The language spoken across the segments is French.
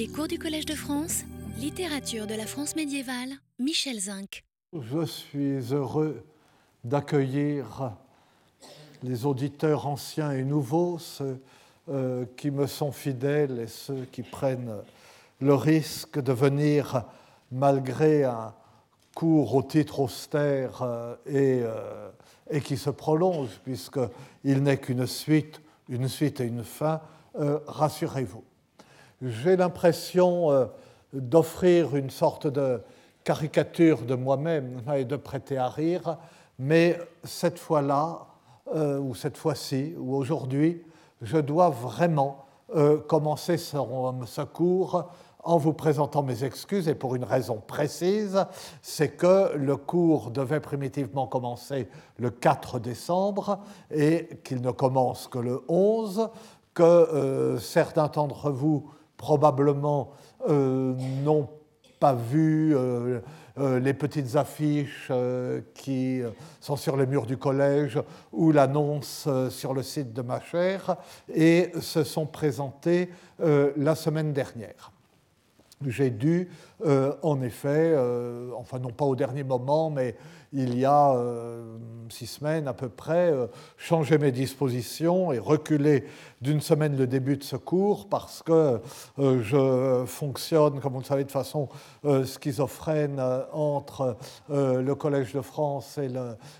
Les cours du Collège de France, littérature de la France médiévale, Michel Zinc. Je suis heureux d'accueillir les auditeurs anciens et nouveaux, ceux euh, qui me sont fidèles et ceux qui prennent le risque de venir malgré un cours au titre austère euh, et, euh, et, qui se prolonge, puisqu'il n'est qu'une suite, une suite et une fin, rassurez-vous. J'ai l'impression d'offrir une sorte de caricature de moi-même et de prêter à rire, mais cette fois-là, ou cette fois-ci, ou aujourd'hui, je dois vraiment euh, commencer ce, cours en vous présentant mes excuses et pour une raison précise, c'est que le cours devait primitivement commencer le 4 décembre et qu'il ne commence que le 11, que euh, certains d'entre vous probablement euh, n'ont pas vu euh, les petites affiches euh, qui euh, sont sur les murs du collège ou l'annonce sur le site de ma chère et se sont présentées la semaine dernière j'ai dû, euh, en effet, euh, enfin non pas au dernier moment, mais il y a euh, six semaines à peu près, changer mes dispositions et reculer d'une semaine le début de ce cours parce que je fonctionne, comme vous le savez, de façon schizophrène entre le Collège de France et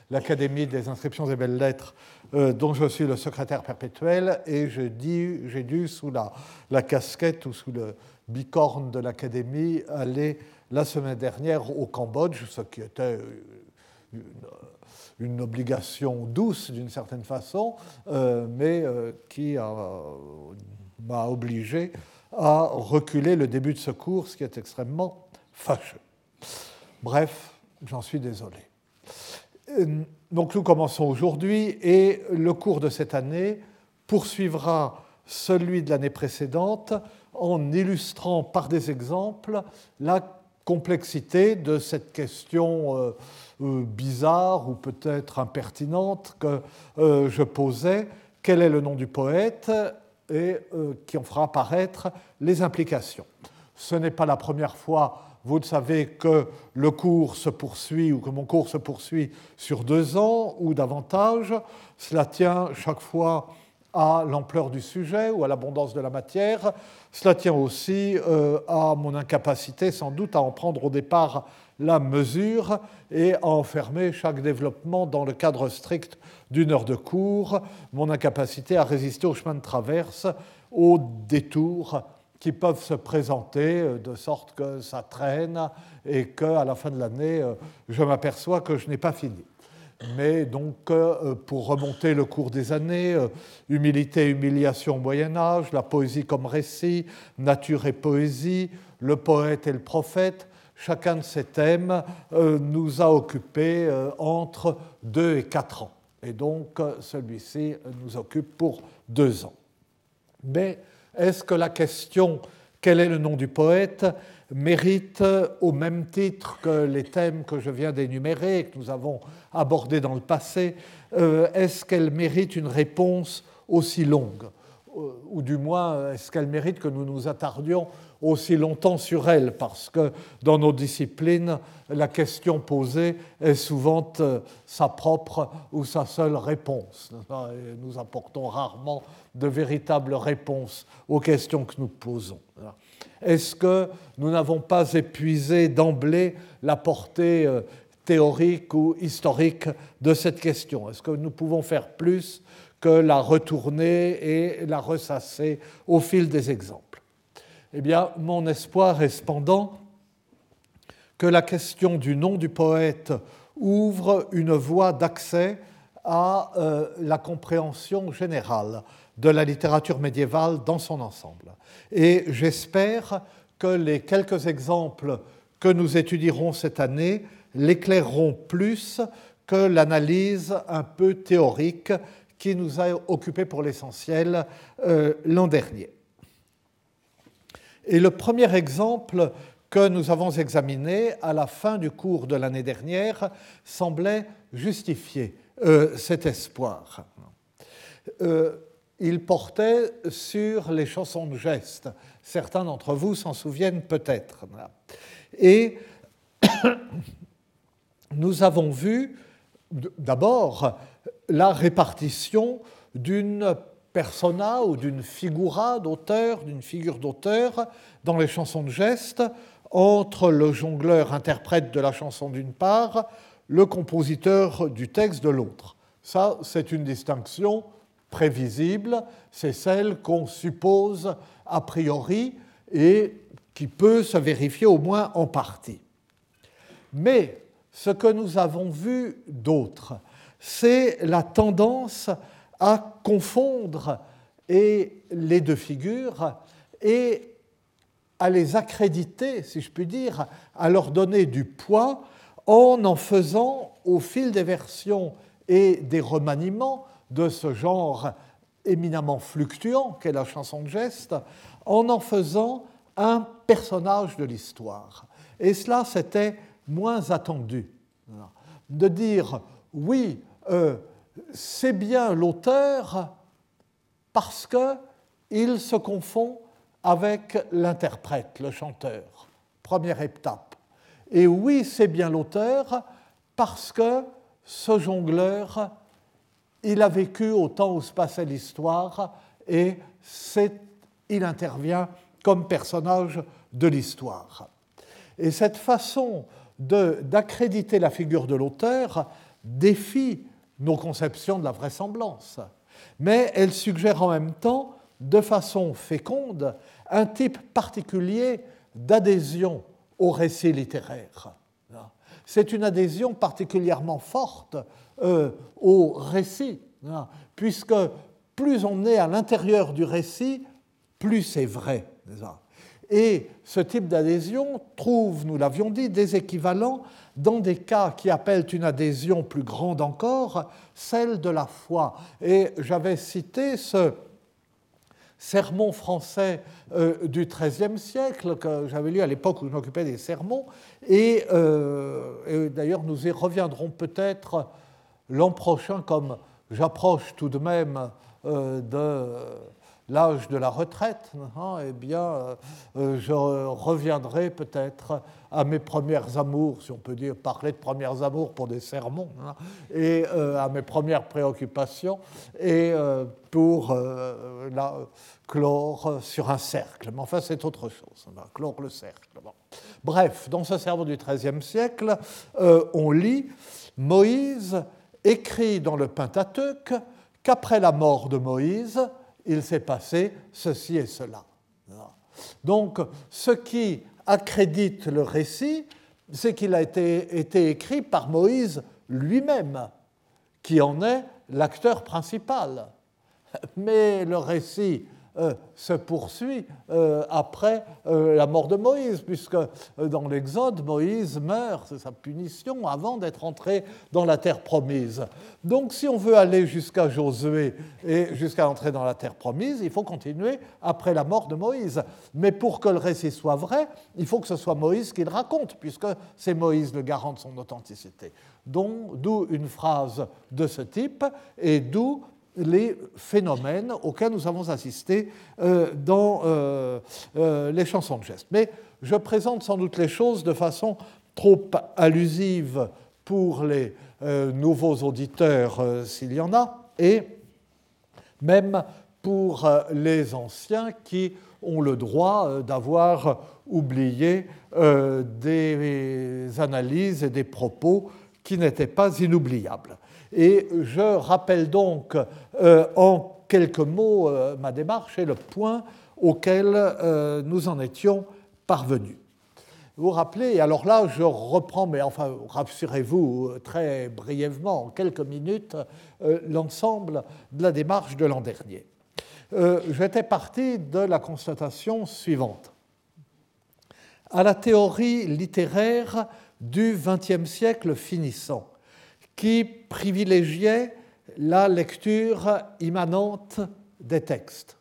l'Académie des inscriptions et belles lettres dont je suis le secrétaire perpétuel, et j'ai dû, sous la, casquette ou sous le, bicorne de l'Académie allait la semaine dernière au Cambodge, ce qui était une, obligation douce d'une certaine façon, euh, mais euh, qui m'a obligé à reculer le début de ce cours, ce qui est extrêmement fâcheux. Bref, j'en suis désolé. Euh, donc nous commençons aujourd'hui et le cours de cette année poursuivra celui de l'année précédente en illustrant par des exemples la complexité de cette question euh, euh, bizarre ou peut-être impertinente que euh, je posais, quel est le nom du poète, et qui en fera apparaître les implications? Ce n'est pas la première fois, vous le savez, que le cours se poursuit ou que mon cours se poursuit sur deux ans ou davantage. Cela tient chaque fois à l'ampleur du sujet ou à l'abondance de la matière. Cela tient aussi euh, à mon incapacité sans doute à en prendre au départ la mesure et à enfermer chaque développement dans le cadre strict d'une heure de cours, mon incapacité à résister au chemin de traverse, aux détours qui peuvent se présenter euh, de sorte que ça traîne et qu'à la fin de l'année, euh, je m'aperçois que je n'ai pas fini mais donc euh, pour remonter le cours des années, euh, humilité et humiliation au Moyen Âge, la poésie comme récit, nature et poésie, le poète et le prophète, chacun de ces thèmes euh, nous a occupés entre deux et quatre ans. Et donc celui-ci nous occupe pour deux ans. Mais est-ce que la question quel est le nom du poète mérite, au même titre que les thèmes que je viens d'énumérer que nous avons abordés dans le passé, euh, est-ce qu'elle mérite une réponse aussi longue? Ou du moins, est-ce qu'elle mérite que nous nous attardions aussi longtemps sur elle? Parce que dans nos disciplines, la question posée est souvent euh, sa propre ou sa seule réponse. nous apportons rarement de véritables réponses aux questions que nous posons. Est-ce que nous n'avons pas épuisé d'emblée la portée euh, théorique ou historique de cette question? Est-ce que nous pouvons faire plus que la retourner et la ressasser au fil des exemples Eh bien, mon espoir est cependant que la question du nom du poète ouvre une voie d'accès à euh, la compréhension générale de la littérature médiévale dans son ensemble. Et j'espère que les quelques exemples que nous étudierons cette année l'éclaireront plus que l'analyse un peu théorique qui nous a occupé pour l'essentiel euh, l'an dernier. Et le premier exemple que nous avons examiné à la fin du cours de l'année dernière semblait justifier euh, cet espoir. Euh, il portait sur les chansons de geste. Certains d'entre vous s'en souviennent peut-être. Et nous avons vu d'abord la répartition d'une persona ou d'une figura d'auteur, d'une figure d'auteur dans les chansons de geste entre le jongleur interprète de la chanson d'une part, le compositeur du texte de l'autre. Ça, c'est une distinction prévisible, c'est celle qu'on suppose a priori et qui peut se vérifier au moins en partie. Mais ce que nous avons vu d'autre, c'est la tendance à confondre et les deux figures et à les accréditer, si je puis dire, à leur donner du poids en en faisant, au fil des versions et des remaniements de ce genre éminemment fluctuant qu'est la chanson de geste, en en faisant un personnage de l'histoire. Et cela, c'était moins attendu. De dire, oui, euh, c'est bien l'auteur parce qu'il se confond avec l'interprète, le chanteur. Première étape. Et oui, c'est bien l'auteur parce que ce jongleur, il a vécu au temps où se passait l'histoire et il intervient comme personnage de l'histoire. Et cette façon d'accréditer la figure de l'auteur défie nos conceptions de la vraisemblance, mais elle suggère en même temps, de façon féconde, un type particulier d'adhésion au récit littéraire. C'est une adhésion particulièrement forte euh, au récit, puisque plus on est à l'intérieur du récit, plus c'est vrai. Et ce type d'adhésion trouve, nous l'avions dit, des équivalents dans des cas qui appellent une adhésion plus grande encore, celle de la foi. Et j'avais cité ce sermon français euh, du XIIIe siècle que j'avais lu à l'époque où je m'occupais des sermons. Et, euh, et d'ailleurs, nous y reviendrons peut-être l'an prochain, comme j'approche tout de même euh, de l'âge de la retraite, hein, eh bien, euh, euh, je reviendrai peut-être à mes premières amours, si on peut dire, parler de premières amours pour des sermons, hein, et euh, à mes premières préoccupations, et pour la, clore sur un cercle. Mais enfin, c'est autre chose, va clore le cercle. Bref, dans ce sermon du XIIIe siècle, on lit Moïse écrit dans le Pentateuque qu'après la mort de Moïse, il s'est passé ceci et cela. Donc, ce qui accrédite le récit, c'est qu'il a été, été, écrit par Moïse lui-même, qui en est l'acteur principal. Mais le récit euh, se poursuit euh, après euh, la mort de Moïse, puisque dans l'Exode, Moïse meurt, c'est sa punition, avant d'être entré dans la terre promise. Donc si on veut aller jusqu'à Josué et jusqu'à entrer dans la terre promise, il faut continuer après la mort de Moïse. Mais pour que le récit soit vrai, il faut que ce soit Moïse qui le raconte, puisque c'est Moïse le garant de son authenticité. D'où une phrase de ce type, et d'où les phénomènes auxquels nous avons assisté euh, dans euh, euh, les chansons de geste. Mais je présente sans doute les choses de façon trop allusive pour les nouveaux auditeurs, s'il y en a, et même pour les anciens qui ont le droit d'avoir oublié des analyses et des propos qui n'étaient pas inoubliables. Et je rappelle donc euh, en quelques mots euh, ma démarche et le point auquel euh, nous en étions parvenus. Vous vous rappelez, alors là je reprends, mais enfin rassurez-vous très brièvement, en quelques minutes, l'ensemble de la démarche de l'an dernier. J'étais parti de la constatation suivante. À la théorie littéraire du XXe siècle finissant, qui privilégiait la lecture immanente des textes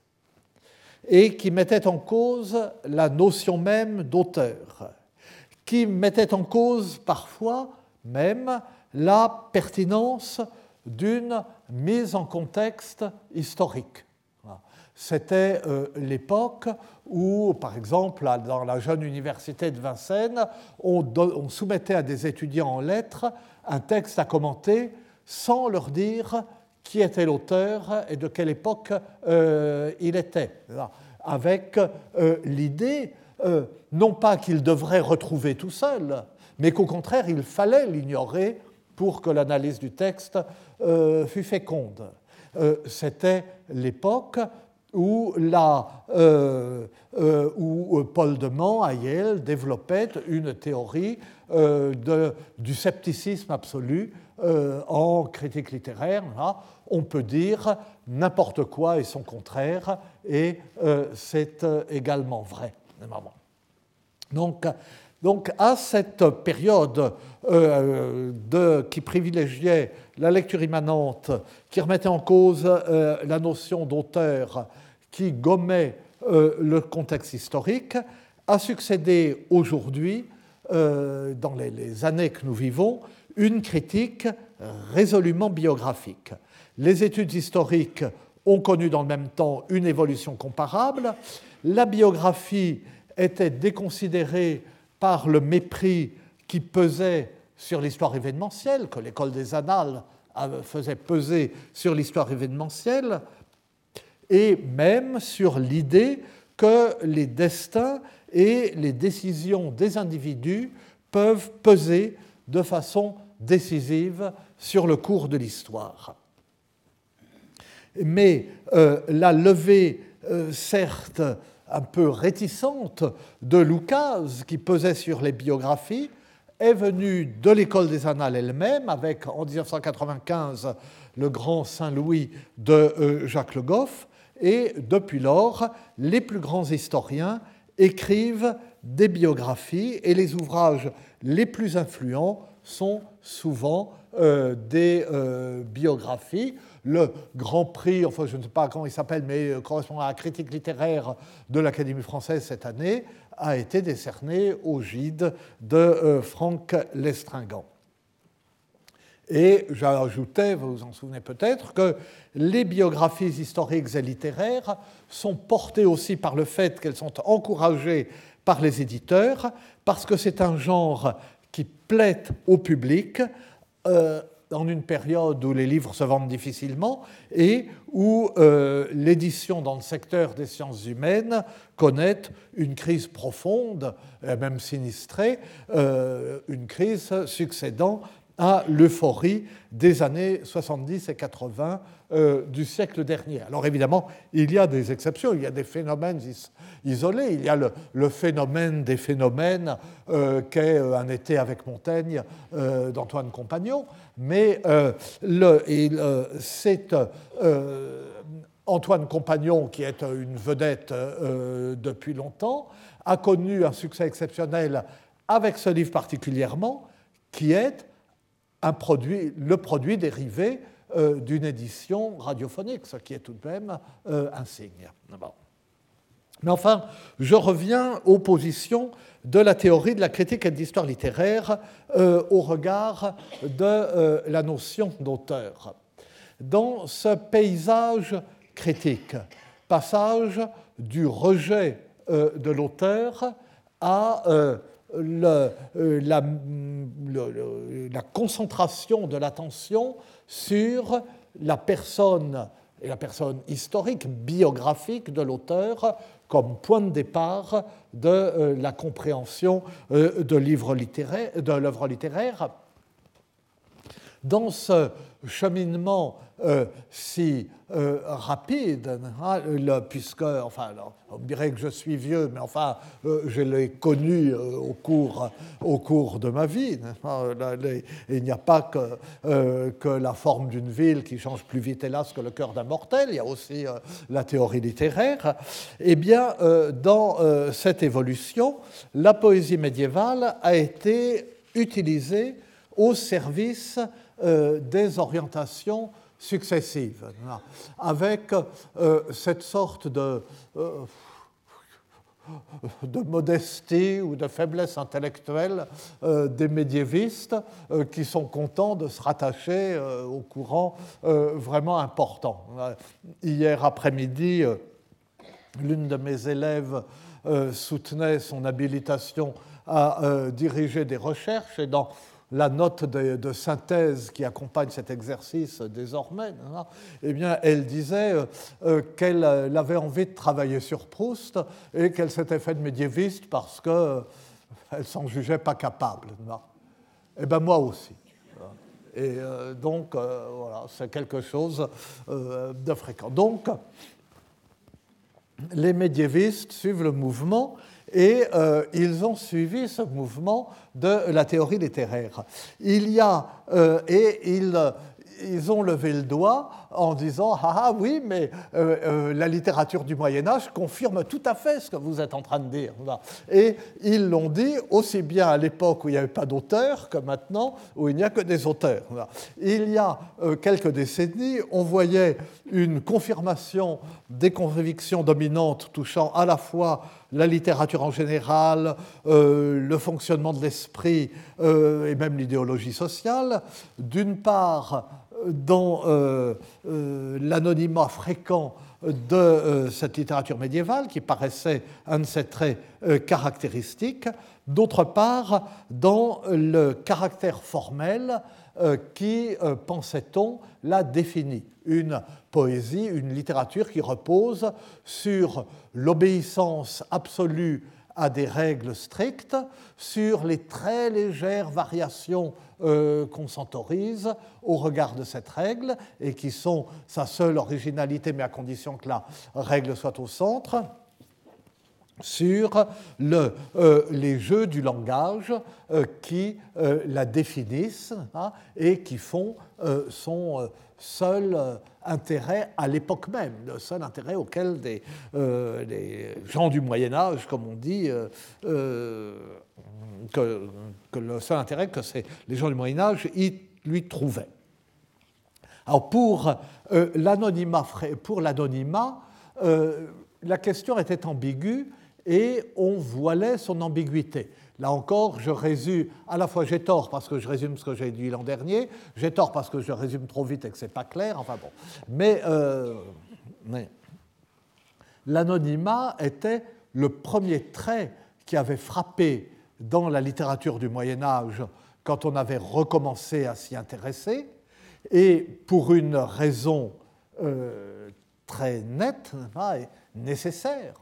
et qui mettait en cause la notion même d'auteur, qui mettait en cause parfois même la pertinence d'une mise en contexte historique. C'était l'époque où, par exemple, dans la jeune université de Vincennes, on, soumettait à des étudiants en lettres un texte à commenter sans leur dire qui était l'auteur et de quelle époque il était, avec l'idée non pas qu'il devrait retrouver tout seul, mais qu'au contraire, il fallait l'ignorer pour que l'analyse du texte euh, fût féconde. Euh, c'était l'époque où, euh, où, Paul de Man à Yale développait une théorie du scepticisme absolu en critique littéraire. on peut dire n'importe quoi et son contraire, et c'est également vrai. Donc, à cette période euh, de, qui privilégiait la lecture immanente, qui remettait en cause euh, la notion d'auteur, qui gommait euh, le contexte historique, a succédé aujourd'hui, dans les, les, années que nous vivons, une critique résolument biographique. Les études historiques ont connu dans le même temps une évolution comparable. La biographie était déconsidérée par le mépris qui pesait sur l'histoire événementielle, que l'école des annales faisait peser sur l'histoire événementielle, et même sur l'idée que les destins et les décisions des individus peuvent peser de façon décisive sur le cours de l'histoire. Mais euh, la levée, euh, certes, un peu réticente de Lucas, qui pesait sur les biographies, est venue de l'école des annales elle-même, avec en 1995 le grand Saint-Louis de euh, Jacques Le Goff, et depuis lors, les plus grands historiens écrivent des biographies, et les ouvrages les plus influents sont souvent euh, des euh, biographies le Grand Prix, enfin je ne sais pas comment il s'appelle, mais euh, correspondant à la critique littéraire de l'Académie française cette année, a été décerné au Gide de euh, Franck Lestringant. Et j'ajoutais, vous vous en souvenez peut-être, que les biographies historiques et littéraires sont portées aussi par le fait qu'elles sont encouragées par les éditeurs, parce que c'est un genre qui plaît au public. Euh, dans une période où les livres se vendent difficilement et où euh, l'édition dans le secteur des sciences humaines connaît une crise profonde, même sinistrée, euh, une crise succédant à l'euphorie des années 70 et 80 euh, du siècle dernier. Alors évidemment, il y a des exceptions, il y a des phénomènes isolés, il y a le, phénomène des phénomènes euh, qu'est euh, Un été avec Montaigne d'Antoine Compagnon, mais c'est Antoine Compagnon, qui est une vedette depuis longtemps, a connu un succès exceptionnel avec ce livre particulièrement, qui est un produit, le produit dérivé euh, d'une édition radiophonique, ce qui est tout de même euh, un signe. Mais enfin, je reviens aux positions de la théorie de la critique et de l'histoire littéraire euh, au regard de la notion d'auteur. Dans ce paysage critique, passage du rejet de l'auteur à euh, la, la, concentration de l'attention sur la personne et la personne historique, biographique de l'auteur comme point de départ de euh, la compréhension euh, de l'œuvre littéraire. Dans ce cheminement euh, si euh, rapide, hein, puisque, enfin, on dirait que je suis vieux, mais enfin, euh, je l'ai connu au, cours, au cours de ma vie. il n'y a pas que, que la forme d'une ville qui change plus vite, hélas, que le cœur d'un mortel, il y a aussi la théorie littéraire. Eh bien, dans cette évolution, la poésie médiévale a été utilisée au service des orientations successives, avec euh, cette sorte de, euh, de modestie ou de faiblesse intellectuelle euh, des médiévistes qui sont contents de se rattacher au courant vraiment important. Hier après-midi, l'une de mes élèves soutenait son habilitation à diriger des recherches et dans la note de, synthèse qui accompagne cet exercice désormais, eh bien, elle disait euh, euh, qu'elle avait envie de travailler sur Proust et qu'elle s'était faite médiéviste parce qu'elle euh, s'en jugeait pas capable. Eh bien, moi aussi. Et donc, voilà, c'est quelque chose de fréquent. Donc, les médiévistes suivent le mouvement et euh, ils ont suivi ce mouvement de la théorie littéraire. Il y a, euh, et ils, ils ont levé le doigt en disant Ah, ah oui, mais euh, euh, la littérature du Moyen-Âge confirme tout à fait ce que vous êtes en train de dire. Et ils l'ont dit aussi bien à l'époque où il n'y avait pas d'auteurs que maintenant où il n'y a que des auteurs. Il y a euh, quelques décennies, on voyait une confirmation des convictions dominantes touchant à la fois la littérature en général, le fonctionnement de l'esprit et même l'idéologie sociale. D'une part, dans euh, euh, l'anonymat fréquent de euh, cette littérature médiévale, qui paraissait un de ses traits caractéristiques, d'autre part, dans le caractère formel qui, pensait-on, la définit. Une poésie, une littérature qui repose sur l'obéissance absolue à des règles strictes, sur les très légères variations euh, qu'on s'autorise au regard de cette règle et qui sont sa seule originalité, mais à condition que la règle soit au centre sur euh, les jeux du langage euh, qui la définissent hein, et qui font son seul intérêt à l'époque même, le seul intérêt auquel des, les gens du Moyen Âge, comme on dit, que, le seul intérêt que les gens du Moyen Âge lui trouvaient. Alors pour euh, l'anonymat, pour l'anonymat euh, la question était ambiguë et on voilait son ambiguïté. Là encore, je résume, à la fois j'ai tort parce que je résume ce que j'ai dit l'an dernier, j'ai tort parce que je résume trop vite et que ce n'est pas clair, enfin bon. Mais, euh, l'anonymat était le premier trait qui avait frappé dans la littérature du Moyen Âge quand on avait recommencé à s'y intéresser, et pour une raison euh, très nette et nécessaire,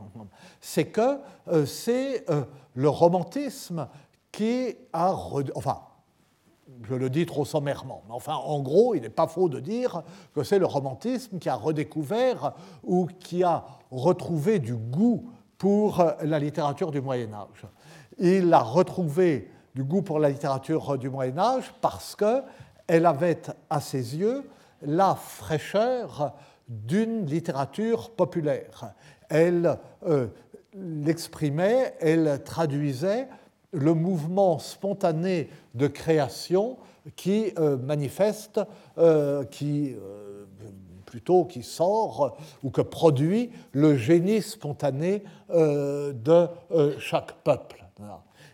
c'est que euh, c'est euh, le romantisme qui a... Enfin, je le dis trop sommairement, mais enfin, en gros, il n'est pas faux de dire que c'est le romantisme qui a redécouvert ou qui a retrouvé du goût pour la littérature du Moyen Âge. Il a retrouvé du goût pour la littérature du Moyen Âge parce qu'elle avait à ses yeux la fraîcheur d'une littérature populaire. Elle euh, l'exprimait, elle traduisait le mouvement spontané de création qui euh, manifeste, euh, qui plutôt qui sort ou que produit le génie spontané de chaque peuple.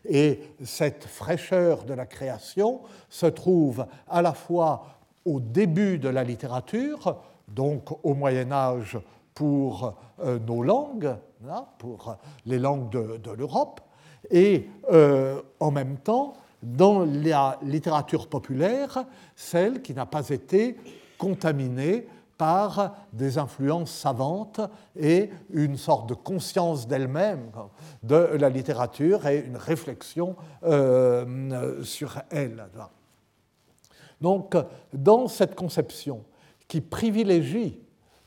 Et cette fraîcheur de la création se trouve à la fois au début de la littérature, donc au Moyen Âge pour euh, nos langues, hein, pour les langues de, l'Europe, et euh, en même temps dans la littérature populaire, celle qui n'a pas été contaminée par des influences savantes et une sorte de conscience d'elle-même de la littérature et une réflexion euh, sur elle. Donc, dans cette conception qui privilégie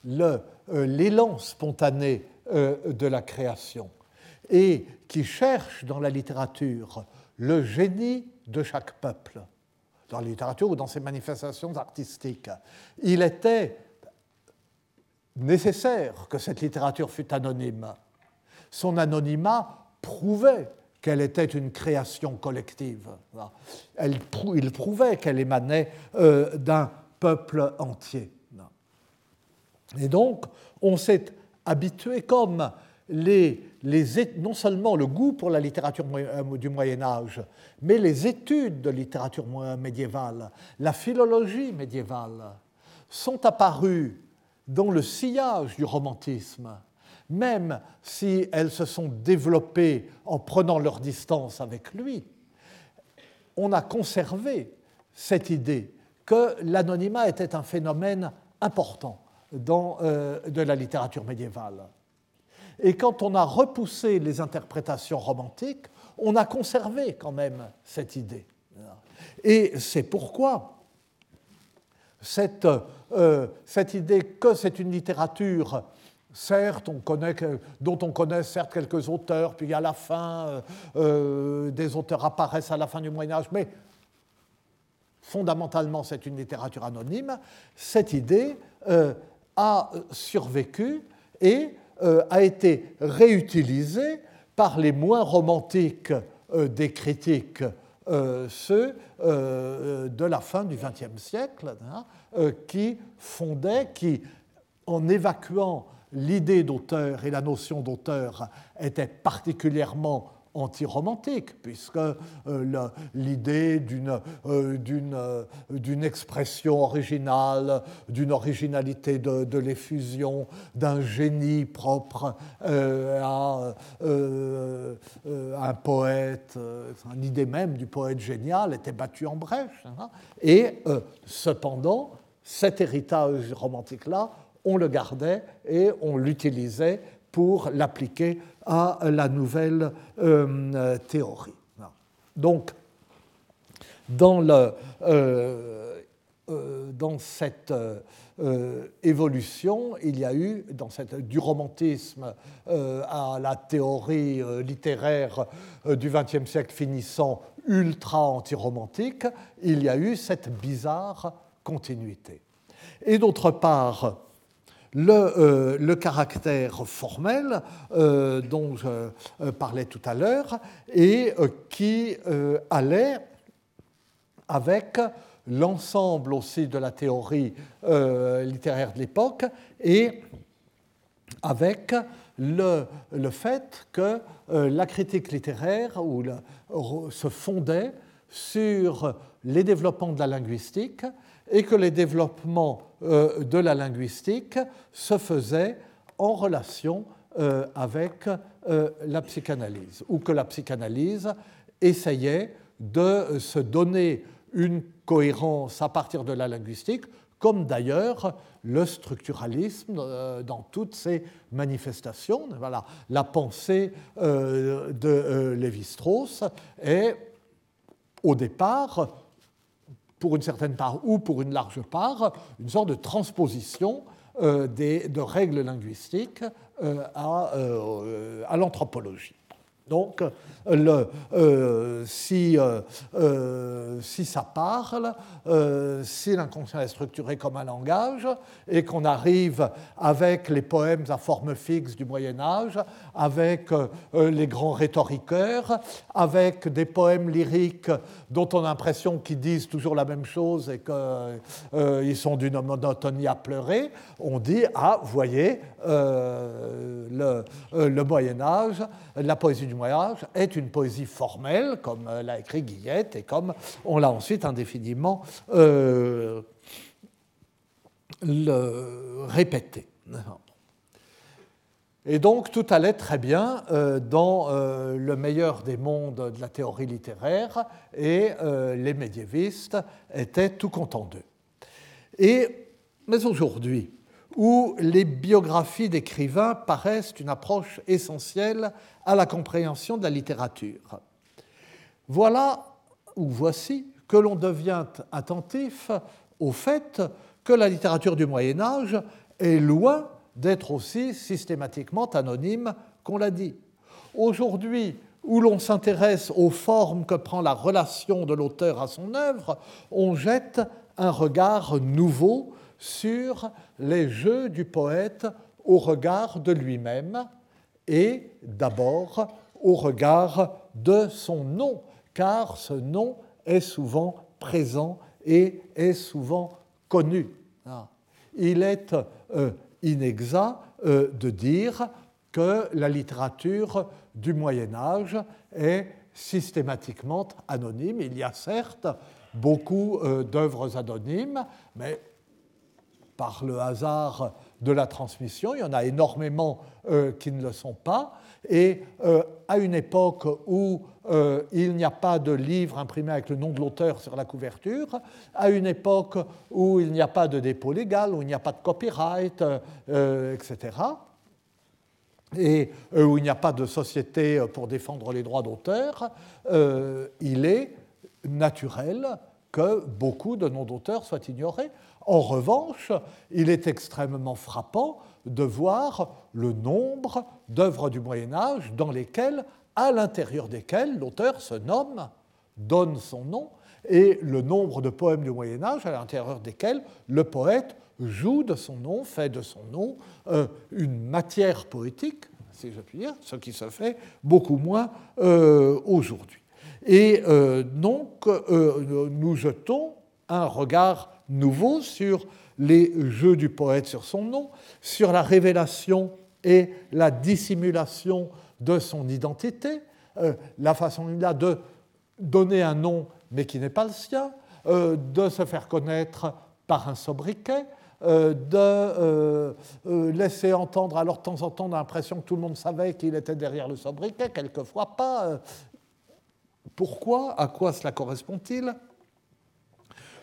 euh, l'élan spontané euh, de la création et qui cherche dans la littérature le génie de chaque peuple, dans la littérature ou dans ses manifestations artistiques, il était nécessaire que cette littérature fût anonyme. Son anonymat prouvait qu'elle était une création collective. il prouvait qu'elle émanait euh, d'un peuple entier. Et donc, on s'est habitué comme les, non seulement le goût pour la littérature euh, du Moyen Âge, mais les études de littérature médiévale, la philologie médiévale, sont apparues dans le sillage du romantisme même si elles se sont développées en prenant leur distance avec lui, on a conservé cette idée que l'anonymat était un phénomène important euh, de la littérature médiévale. Et quand on a repoussé les interprétations romantiques, on a conservé quand même cette idée. Et c'est pourquoi cette, euh, idée que c'est une littérature certes, dont on connaît certes quelques auteurs, puis à la fin, euh, des auteurs apparaissent à la fin du Moyen Âge, mais fondamentalement c'est une littérature anonyme, cette idée a survécu et a été réutilisée par les moins romantiques des critiques euh, ceux euh, de la fin du XXe siècle, hein, euh, qui fondaient, qui, en évacuant l'idée d'auteur et la notion d'auteur, étaient particulièrement anti-romantique, puisque euh, l'idée euh, euh, d'une expression originale, d'une originalité de, l'effusion, d'un génie propre à un poète, une idée même du poète génial était battue en brèche. Hein. et cependant, cet héritage romantique-là, on le gardait et on l'utilisait pour l'appliquer à la nouvelle euh, théorie. Donc, dans, le, euh, euh, dans cette évolution, il y a eu, dans cette, du romantisme à la théorie littéraire du XXe siècle finissant ultra antiromantique, il y a eu cette bizarre continuité. Et d'autre part, euh, le, caractère formel euh, dont je euh, parlais tout à l'heure et qui allait avec l'ensemble aussi de la théorie littéraire de l'époque et avec le, fait que la critique littéraire se fondait sur les développements de la linguistique et que les développements de la linguistique se faisaient en relation euh, avec euh, la psychanalyse, ou que la psychanalyse essayait de se donner une cohérence à partir de la linguistique, comme d'ailleurs le structuralisme dans toutes ses manifestations. Voilà, la pensée de Lévi-Strauss est au départ pour une certaine part ou pour une large part, une sorte de transposition euh, des, de règles linguistiques euh, euh, à l'anthropologie. Donc, euh, si, euh, euh, si, ça parle, si l'inconscient est structuré comme un langage, et qu'on arrive avec les poèmes à forme fixe du Moyen Âge, avec les grands rhétoriqueurs, avec des poèmes lyriques dont on a l'impression qu'ils disent toujours la même chose et qu'ils sont d'une monotonie à pleurer, on dit, ah, voyez, le, le Moyen Âge, la poésie du Est une poésie formelle, comme euh, l'a écrit Guillette, et comme on l'a ensuite indéfiniment euh, répété. Et donc tout allait très bien euh, dans le meilleur des mondes de la théorie littéraire et les médiévistes étaient tout contents d'eux. Mais aujourd'hui, où les biographies d'écrivains paraissent une approche essentielle à la compréhension de la littérature. Voilà ou voici que l'on devient attentif au fait que la littérature du Moyen Âge est loin d'être aussi systématiquement anonyme qu'on l'a dit. Aujourd'hui, où l'on s'intéresse aux formes que prend la relation de l'auteur à son œuvre, on jette un regard nouveau sur les jeux du poète au regard de lui-même et d'abord au regard de son nom, car ce nom est souvent présent et est souvent connu. Ah. Il est euh, inexact euh, de dire que la littérature du Moyen Âge est systématiquement anonyme. Il y a certes beaucoup euh, d'œuvres anonymes, mais par le hasard de la transmission. Il y en a énormément euh, qui ne le sont pas. Et euh, à une époque où euh, il n'y a pas de livre imprimé avec le nom de l'auteur sur la couverture, à une époque où il n'y a pas de dépôt légal, où il n'y a pas de copyright, etc., et où il n'y a pas de société pour défendre les droits d'auteur, il est naturel que beaucoup de noms d'auteurs soient ignorés. En revanche, il est extrêmement frappant de voir le nombre d'œuvres du Moyen Âge dans lesquelles, à l'intérieur desquelles, l'auteur se nomme, donne son nom, et le nombre de poèmes du Moyen Âge à l'intérieur desquels le poète joue de son nom, fait de son nom euh, une matière poétique, si je puis dire, ce qui se fait beaucoup moins euh, aujourd'hui. Et euh, donc, nous jetons un regard nouveau sur les jeux du poète sur son nom, sur la révélation et la dissimulation de son identité, euh, la façon il a de donner un nom mais qui n'est pas le sien, euh, de se faire connaître par un sobriquet, euh, de laisser entendre, alors de temps en temps, l'impression que tout le monde savait qu'il était derrière le sobriquet, quelquefois pas. pourquoi? À quoi cela correspond-il?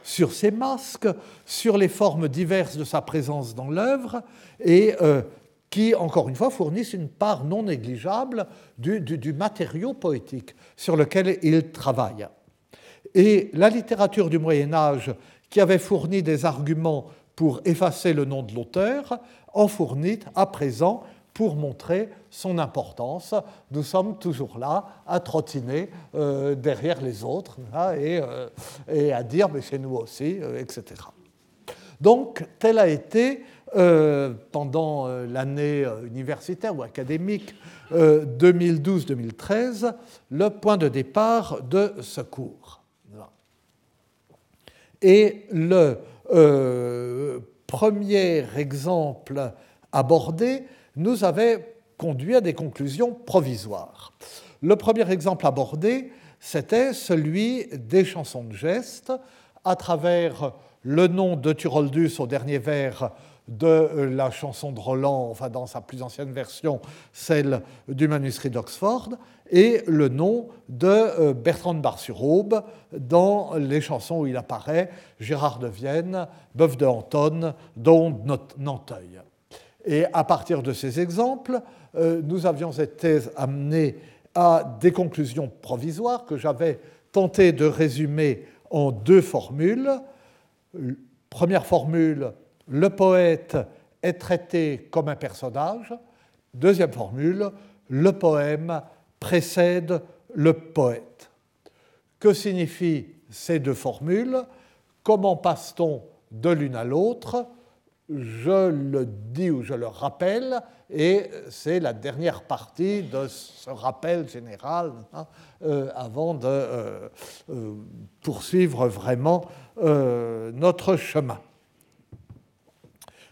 Sur ses masques, sur les formes diverses de sa présence dans l'œuvre, et euh, qui, encore une fois, fournissent une part non négligeable du, matériau poétique sur lequel il travaille. Et la littérature du Moyen Âge, qui avait fourni des arguments pour effacer le nom de l'auteur, en fournit à présent pour montrer son importance. Nous sommes toujours là à trottiner euh, derrière les autres hein, euh, et, à dire mais c'est nous aussi, euh, etc. Donc, tel a été, pendant l'année universitaire ou académique 2012-2013, le point de départ de ce cours. Et le premier exemple abordé, nous avait conduit à des conclusions provisoires. Le premier exemple abordé, c'était celui des chansons de geste, à travers le nom de Turoldus au dernier vers de la chanson de Roland, enfin dans sa plus ancienne version, celle du manuscrit d'Oxford, et le nom de euh, Bertrand de Bar-sur-Aube dans les chansons où il apparaît, Gérard de Vienne, Bœuf de Anton, Don Nanteuil. Et à partir de ces exemples, euh, nous avions été amenés à des conclusions provisoires que j'avais tenté de résumer en deux formules. Première formule, le poète est traité comme un personnage. Deuxième formule, le poème précède le poète. Que signifient ces deux formules? Comment passe-t-on de l'une à l'autre? Je le dis ou je le rappelle, et c'est la dernière partie de ce rappel général hein, euh, avant de euh, euh, poursuivre vraiment notre chemin.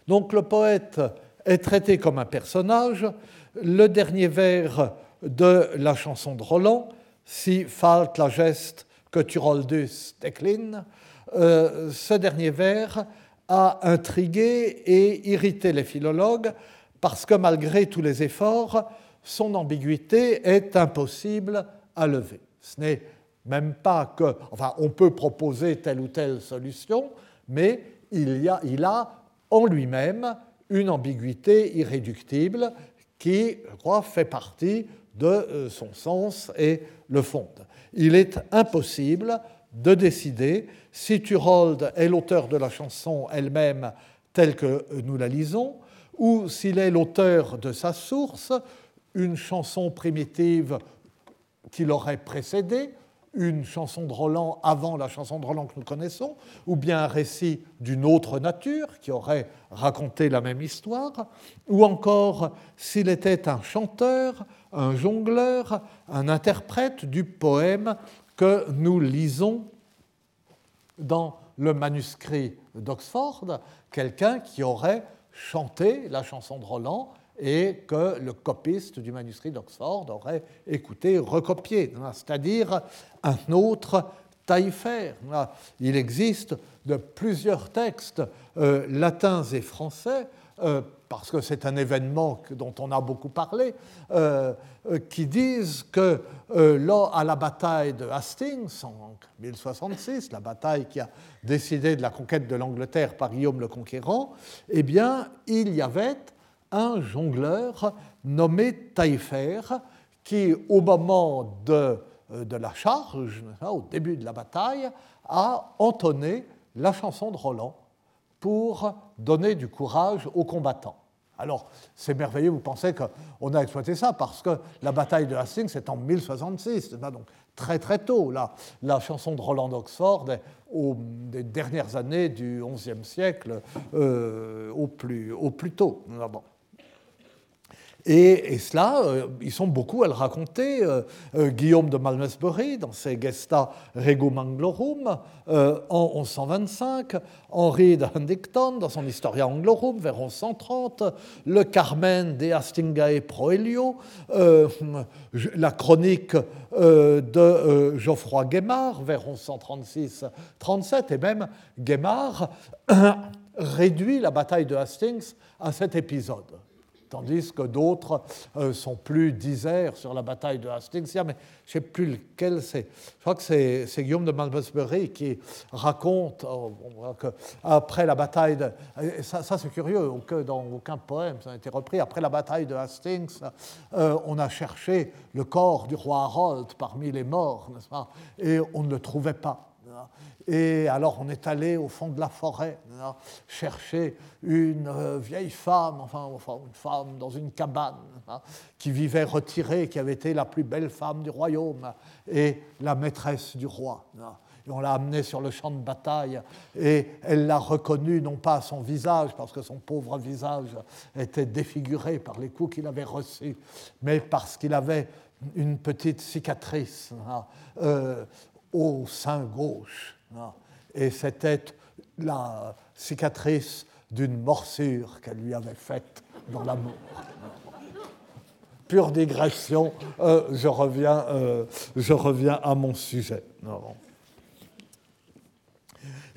Donc le poète est traité comme un personnage. Le dernier vers de la chanson de Roland, Si falt la geste que tu roldus décline, ce dernier vers a intrigué et irrité les philologues parce que malgré tous les efforts, son ambiguïté est impossible à lever. Ce n'est même pas que, enfin, on peut proposer telle ou telle solution, mais il, y a, en lui-même une ambiguïté irréductible qui, je crois, fait partie de euh, son sens et le fonde. Il est impossible de décider si Turold est l'auteur de la chanson elle-même telle que nous la lisons, ou s'il est l'auteur de sa source, une chanson primitive qui l'aurait précédée, une chanson de Roland avant la chanson de Roland que nous connaissons, ou bien un récit d'une autre nature qui aurait raconté la même histoire, ou encore s'il était un chanteur, un jongleur, un interprète du poème que nous lisons dans le manuscrit d'Oxford, quelqu'un qui aurait chanté la chanson de Roland et que le copiste du manuscrit d'Oxford aurait écouté, recopié, c'est-à-dire un autre taillefer. Il existe de plusieurs textes euh, latins et français parce que c'est un événement dont on a beaucoup parlé, euh, euh, qui disent que euh, à la bataille de Hastings en 1066, la bataille qui a décidé de la conquête de l'Angleterre par Guillaume le Conquérant, eh bien, il y avait un jongleur nommé Taillefer qui, au moment de la charge, au début de la bataille, a entonné la chanson de Roland pour donner du courage aux combattants. Alors, c'est merveilleux, vous pensez qu'on a exploité ça, parce que la bataille de Hastings, c'est en 1066, donc très très tôt. La, la chanson de Roland Oxford est des dernières années du XIe siècle, euh, au, plus, tôt. Bon. Et, cela, euh, ils sont beaucoup à le raconter. Euh, euh, Guillaume de Malmesbury, dans ses Gesta Regum Anglorum, en 1125, Henri de Huntington, dans son Historia Anglorum, vers 1130, le Carmen de Hastingae Proelio, la chronique de Geoffroy Guémard, vers 1136-37, et même Guémard réduit la bataille de Hastings à cet épisode tandis que d'autres euh, sont plus disaires sur la bataille de Hastings. Mais je ne sais plus lequel c'est. Je crois que c'est, Guillaume de Malmesbury qui raconte euh, qu'après la bataille de. ça, c'est curieux, que dans aucun poème ça a été repris. Après la bataille de Hastings, euh, on a cherché le corps du roi Harold parmi les morts, n'est-ce pas? Et on ne le trouvait pas. Et alors on est allé au fond de la forêt chercher une euh, vieille femme, enfin, une femme dans une cabane, hein, qui vivait retirée, qui avait été la plus belle femme du royaume et la maîtresse du roi. Et on l'a amenée sur le champ de bataille et elle l'a reconnue non pas à son visage, parce que son pauvre visage était défiguré par les coups qu'il avait reçus, mais parce qu'il avait une petite cicatrice hein, euh, au sein gauche. Et c'était la cicatrice d'une morsure qu'elle lui avait faite dans l'amour. Pure digression, euh, je, reviens, euh, je reviens à mon sujet.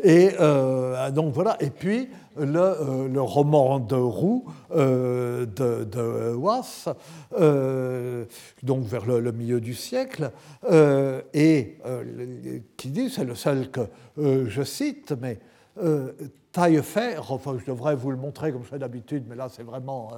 Et euh, donc voilà, et puis le, le roman de Roux de, de Was, donc vers le, milieu du siècle, et qui dit, c'est le seul que je cite, mais Taillefer, enfin je devrais vous le montrer comme je fais d'habitude, mais là c'est vraiment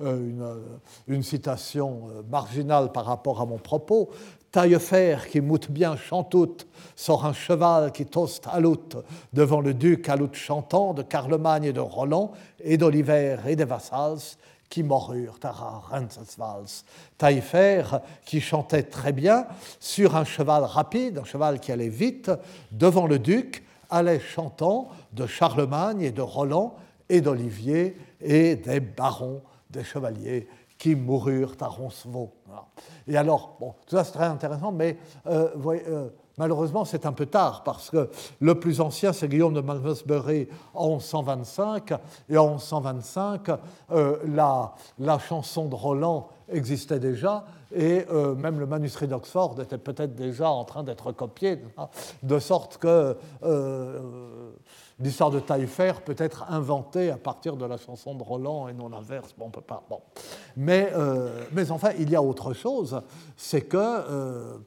une, citation marginale par rapport à mon propos. Taillefer, qui moute bien chantoute, sort un cheval qui toste à l'oute devant le duc à l'oute chantant de Carlemagne et de Roland et d'Oliver et des Vassals qui moururent à Rensesvals. Taillefer, qui chantait très bien sur un cheval rapide, un cheval qui allait vite, devant le duc, allait chantant de Charlemagne et de Roland et d'Olivier et des barons, des chevaliers qui moururent à Roncevaux. Et alors, bon, tout ça c'est très intéressant, mais euh, euh, malheureusement c'est un peu tard parce que le plus ancien c'est Guillaume de Malmesbury en 1125, et en 1125 euh, la, la, chanson de Roland existait déjà, et même le manuscrit d'Oxford était peut-être déjà en train d'être copié, de sorte que l'histoire de Taillefer peut être inventée à partir de la chanson de Roland et non l'inverse. Bon, on peut pas. Bon. Mais, euh, mais enfin, il y a autre chose, c'est que, euh,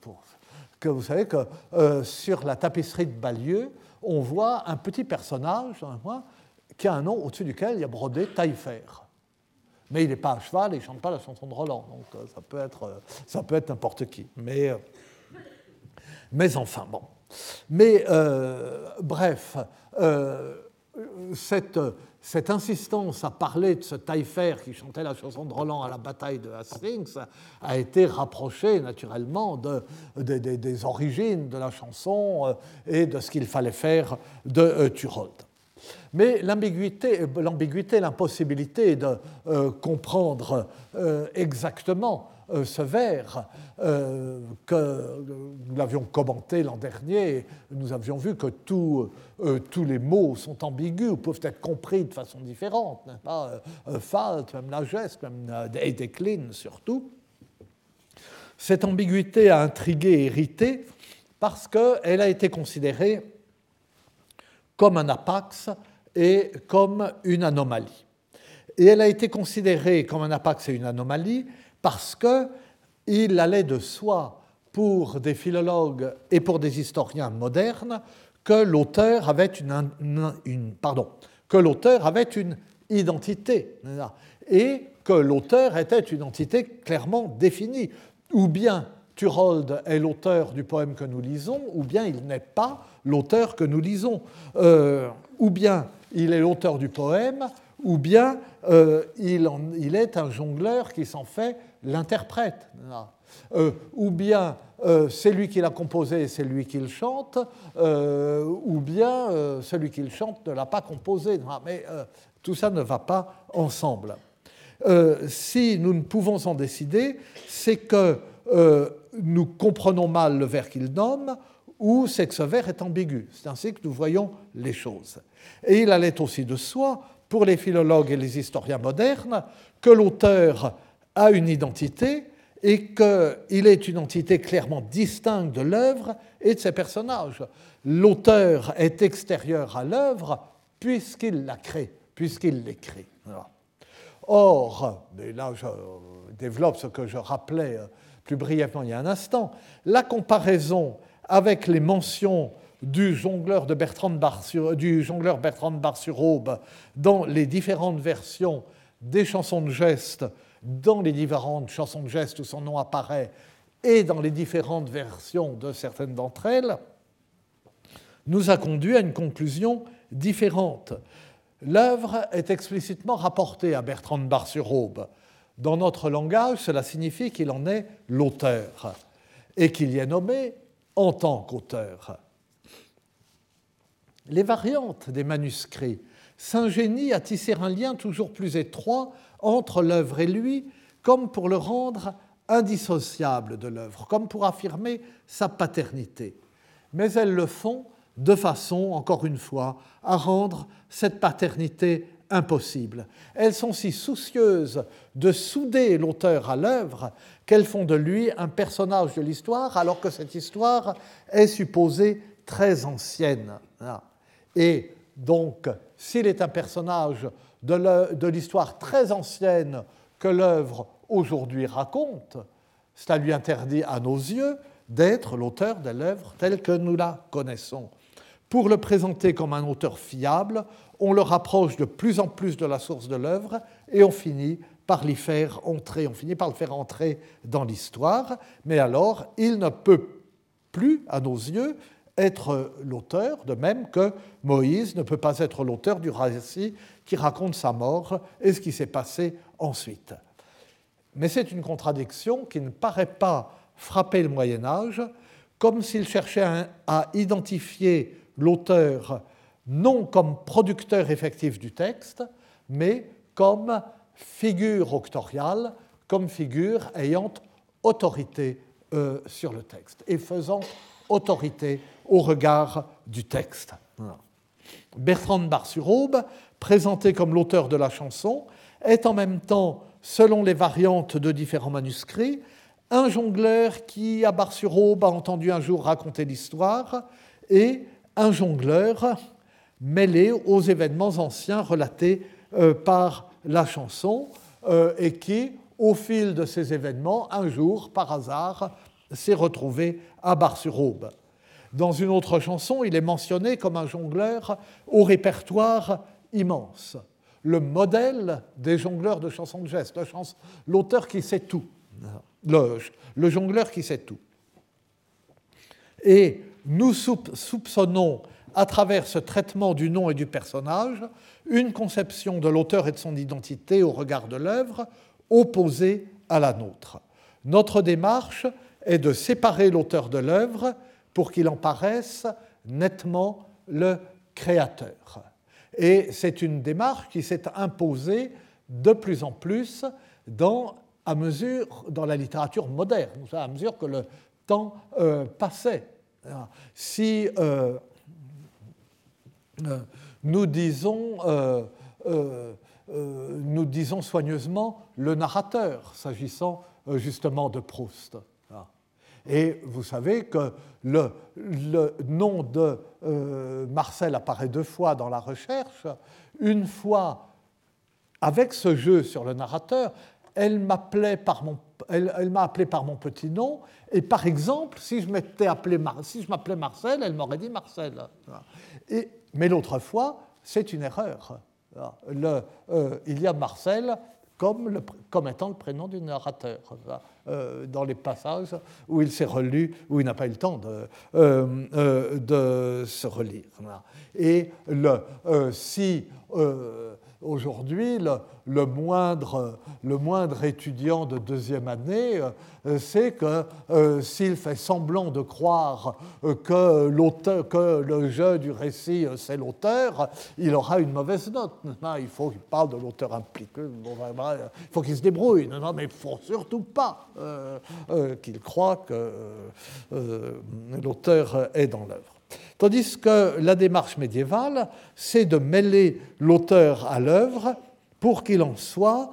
que vous savez que euh, sur la tapisserie de Balieu, on voit un petit personnage hein, qui a un nom au-dessus duquel il y a brodé Taillefer. Mais il n'est pas à cheval et il ne chante pas la chanson de Roland. Donc ça peut être, ça n'importe qui. Mais, mais enfin, bon. Mais bref, euh, cette, insistance à parler de ce Taillefer qui chantait la chanson de Roland à la bataille de Hastings a été rapprochée naturellement de, des origines de la chanson euh, et de ce qu'il fallait faire de euh, Turold. Mais l'ambiguïté, l'impossibilité de comprendre exactement euh, vers euh, que nous l'avions commenté l'an dernier, nous avions vu que tous euh, les mots sont ambigus ou peuvent être compris de façon différente, pas? Falt, même la geste, même et décline surtout. Cette ambiguïté a intrigué et irrité parce qu'elle a été considérée comme un apax et comme une anomalie. et elle a été considérée comme un apax et une anomalie parce qu'il allait de soi pour des philologues et pour des historiens modernes que l'auteur avait une, pardon, que l'auteur avait une identité et que l'auteur était une entité clairement définie. Ou bien Turold est l'auteur du poème que nous lisons, ou bien il n'est pas l'auteur que nous lisons. Euh, ou bien il est l'auteur du poème, ou bien euh, il, est un jongleur qui s'en fait l'interprète. Euh, ou bien c'est lui qui l'a composé et c'est lui qui le chante, ou bien celui qui le chante ne l'a pas composé. Mais tout ça ne va pas ensemble. si nous ne pouvons en décider, c'est que nous comprenons mal le vers qu'il nomme, ou c'est que ce vers est ambigu. C'est ainsi que nous voyons les choses. Et il allait aussi de soi, pour les philologues et les historiens modernes, que l'auteur a une identité et qu'il est une entité clairement distincte de l'œuvre et de ses personnages. L'auteur est extérieur à l'œuvre puisqu'il la crée, puisqu'il l'écrit. Or, et là je développe ce que je rappelais plus brièvement il y a un instant, la comparaison avec les mentions du jongleur, de Bertrand Bar sur, du jongleur Bertrand dans les différentes versions des chansons de geste, dans les différentes chansons de geste où son nom apparaît, et dans les différentes versions de certaines d'entre elles, nous a conduit à une conclusion différente. L'œuvre est explicitement rapportée à Bertrand Bar sur Aube. Dans notre langage, cela signifie qu'il en est l'auteur et qu'il y est nommé en tant qu'auteur. Les variantes des manuscrits s'ingénient à tisser un lien toujours plus étroit entre l'œuvre et lui, comme pour le rendre indissociable de l'œuvre, comme pour affirmer sa paternité. Mais elles le font de façon, encore une fois, à rendre cette paternité impossible. Elles sont si soucieuses de souder l'auteur à l'œuvre qu'elles font de lui un personnage de l'histoire alors que cette histoire est supposée très ancienne. Et donc, s'il est un personnage de l'histoire très ancienne que l'œuvre aujourd'hui raconte, cela lui interdit à nos yeux d'être l'auteur de l'œuvre telle que nous la connaissons. Pour le présenter comme un auteur fiable, on le rapproche de plus en plus de la source de l'œuvre et on finit par l'y faire entrer, on finit par le faire entrer dans l'histoire, mais alors il ne peut plus, à nos yeux, être l'auteur, de même que Moïse ne peut pas être l'auteur du récit qui raconte sa mort et ce qui s'est passé ensuite. Mais c'est une contradiction qui ne paraît pas frapper le Moyen Âge, comme s'il cherchait à identifier l'auteur non comme producteur effectif du texte, mais comme figure octoriale, comme figure ayant autorité euh, sur le texte et faisant autorité au regard du texte. Bertrand Bar-sur-Aube, présenté comme l'auteur de la chanson, est en même temps, selon les variantes de différents manuscrits, un jongleur qui, à Bar-sur-Aube, a entendu un jour raconter l'histoire, et un jongleur mêlé aux événements anciens relatés euh, par la chanson euh, et qui, au fil de ces événements, un jour, par hasard, s'est retrouvé à Bar-sur-Aube. Dans une autre chanson, il est mentionné comme un jongleur au répertoire immense, le modèle des jongleurs de chansons de geste, l'auteur qui sait tout, le, le, jongleur qui sait tout. Et nous soupçonnons à travers ce traitement du nom et du personnage, une conception de l'auteur et de son identité au regard de l'œuvre opposée à la nôtre. Notre démarche est de séparer l'auteur de l'œuvre pour qu'il en paraisse nettement le créateur. Et c'est une démarche qui s'est imposée de plus en plus dans, à mesure, dans la littérature moderne, à mesure que le temps euh, passait. Si euh, euh, nous disons, nous disons soigneusement le narrateur, s'agissant justement de Proust. Et vous savez que le, nom de Marcel apparaît deux fois dans la recherche. Une fois avec ce jeu sur le narrateur, elle m'appelait par mon, elle, m'a appelé par mon petit nom, et par exemple, si je m'étais appelé, si je m'appelais Marcel, elle m'aurait dit Marcel. Mais l'autre fois, c'est une erreur. Euh, il y a Marcel comme, étant le prénom du narrateur, euh, dans les passages où il s'est relu, où il n'a pas eu le temps de, euh, de se relire. Et le, si aujourd'hui, le, moindre, étudiant de deuxième année euh, sait que euh, s'il fait semblant de croire euh, que, que le jeu du récit, c'est l'auteur, il aura une mauvaise note. Il faut qu'il parle de l'auteur impliqué, il faut qu'il se débrouille, non, mais il ne faut surtout pas qu'il croit que l'auteur est dans l'œuvre. Tandis que la démarche médiévale, c'est de mêler l'auteur à l'œuvre pour qu'il en soit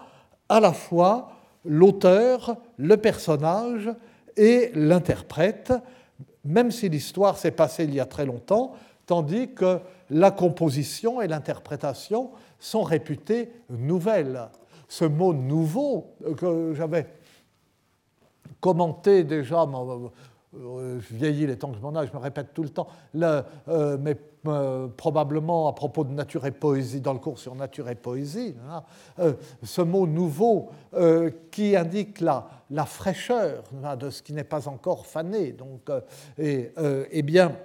à la fois l'auteur, le personnage et l'interprète, même si l'histoire s'est passée il y a très longtemps, tandis que la composition et l'interprétation sont réputées nouvelles. Ce mot nouveau que j'avais commenté déjà je vieillis les temps que je m'en ai, je me répète tout le temps, euh, mais euh, probablement à propos de nature et poésie, dans le cours sur nature et poésie, hein, ce mot nouveau qui indique la, fraîcheur hein, de ce qui n'est pas encore fané. Donc, et, eh bien,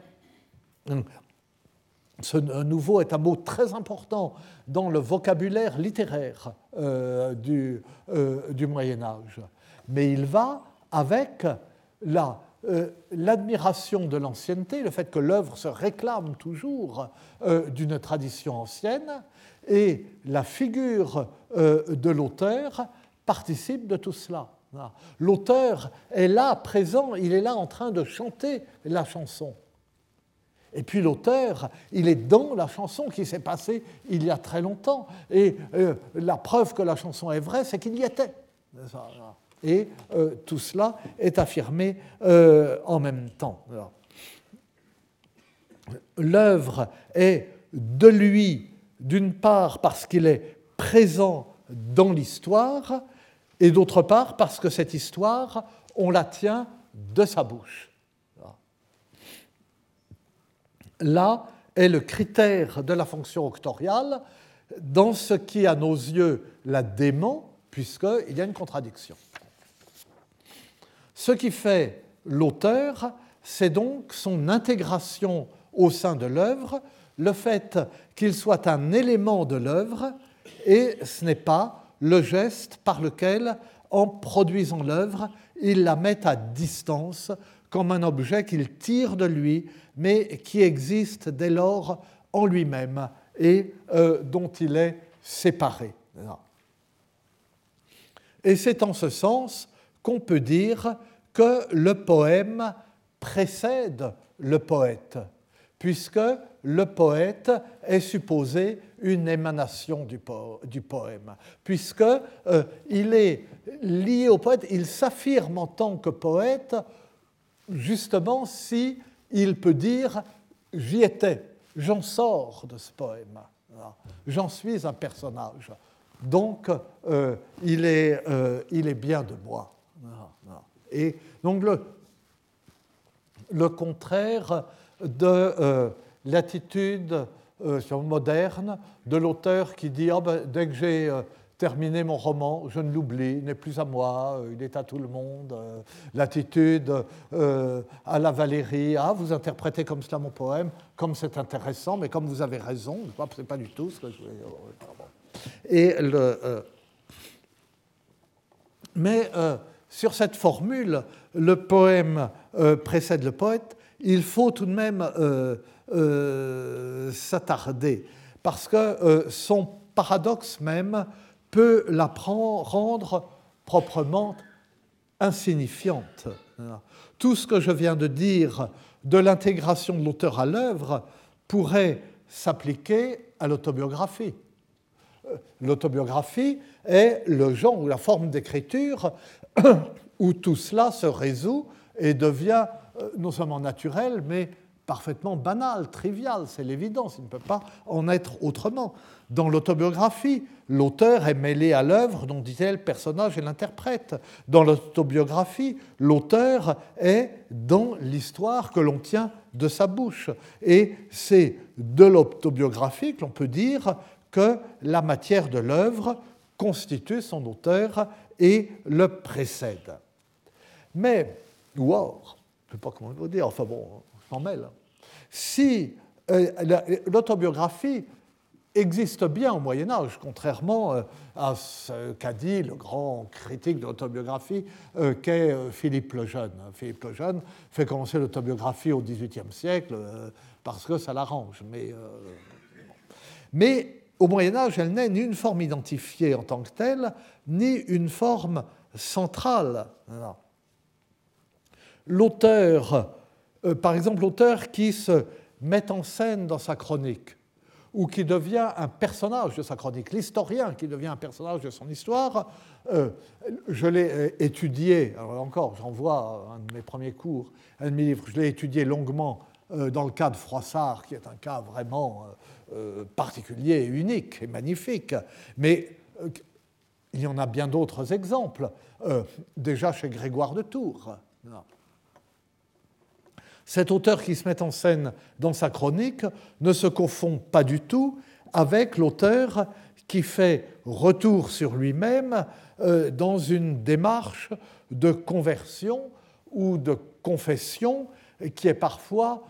ce nouveau est un mot très important dans le vocabulaire littéraire du, du Moyen Âge. Mais il va avec la euh, l'admiration de l'ancienneté, le fait que l'œuvre se réclame toujours euh, d'une tradition ancienne, et la figure euh, de l'auteur participe de tout cela. L'auteur est là, présent, il est là en train de chanter la chanson. Et puis l'auteur, il est dans la chanson qui s'est passée il y a très longtemps. Et la preuve que la chanson est vraie, c'est qu'il y était. Et euh, tout cela est affirmé euh, en même temps. L'œuvre est de lui, d'une part parce qu'il est présent dans l'histoire, et d'autre part parce que cette histoire, on la tient de sa bouche. Là est le critère de la fonction octoriale dans ce qui, à nos yeux, la dément, puisqu'il y a une contradiction. Ce qui fait l'auteur, c'est donc son intégration au sein de l'œuvre, le fait qu'il soit un élément de l'œuvre, et ce n'est pas le geste par lequel, en produisant l'œuvre, il la met à distance comme un objet qu'il tire de lui, mais qui existe dès lors en lui-même et euh, dont il est séparé. Et c'est en ce sens qu'on peut dire que le poème précède le poète, puisque le poète est supposé une émanation du, poème, puisque euh, il est lié au poète, il s'affirme en tant que poète justement si il peut dire j'y étais, j'en sors de ce poème, j'en suis un personnage. Donc, euh, il, est, euh, il, est, bien de moi. Et donc, le, contraire de euh, l'attitude moderne de l'auteur qui dit ah ben, dès que j'ai terminé mon roman, je ne l'oublie, il n'est plus à moi, il est à tout le monde. L'attitude à la Valérie, ah, vous interprétez comme cela mon poème, comme c'est intéressant, mais comme vous avez raison, ce n'est pas du tout ce que je voulais. Et euh, euh, sur cette formule, le poème euh, précède le poète, il faut tout de même s'attarder, parce que son paradoxe même peut la rendre proprement insignifiante. Tout ce que je viens de dire de l'intégration de l'auteur à l'œuvre pourrait s'appliquer à l'autobiographie l'autobiographie est le genre ou la forme d'écriture où tout cela se résout et devient euh, non seulement naturel, mais parfaitement banal, trivial, c'est l'évidence, il ne peut pas en être autrement. Dans l'autobiographie, l'auteur est mêlé à l'œuvre dont dit-elle le personnage et l'interprète. Dans l'autobiographie, l'auteur est dans l'histoire que l'on tient de sa bouche. Et c'est de l'autobiographie que l'on peut dire que la matière de l'œuvre constitue son auteur et le précède. Mais, ou or, je ne sais pas comment vous dire, enfin bon, je m'en mêle. Si euh, l'autobiographie existe bien au Moyen Âge, contrairement euh, à ce qu'a dit le grand critique de l'autobiographie euh, qu'est Philippe le Jeune. Philippe le Jeune fait commencer l'autobiographie au XVIIIe siècle parce que ça l'arrange. Mais, mais au Moyen Âge, elle n'est ni une forme identifiée en tant que telle, ni une forme centrale. L'auteur, euh, par exemple l'auteur qui se met en scène dans sa chronique, ou qui devient un personnage de sa chronique, l'historien qui devient un personnage de son histoire, euh, je l'ai euh, étudié, alors encore, j'en vois un de mes premiers cours, un de mes je l'ai étudié longuement dans le cas de Froissart, qui est un cas vraiment particulier, unique et magnifique, mais il y en a bien d'autres exemples, déjà chez Grégoire de Tours. Cet auteur qui se met en scène dans sa chronique ne se confond pas du tout avec l'auteur qui fait retour sur lui-même euh, dans une démarche de conversion ou de confession qui est parfois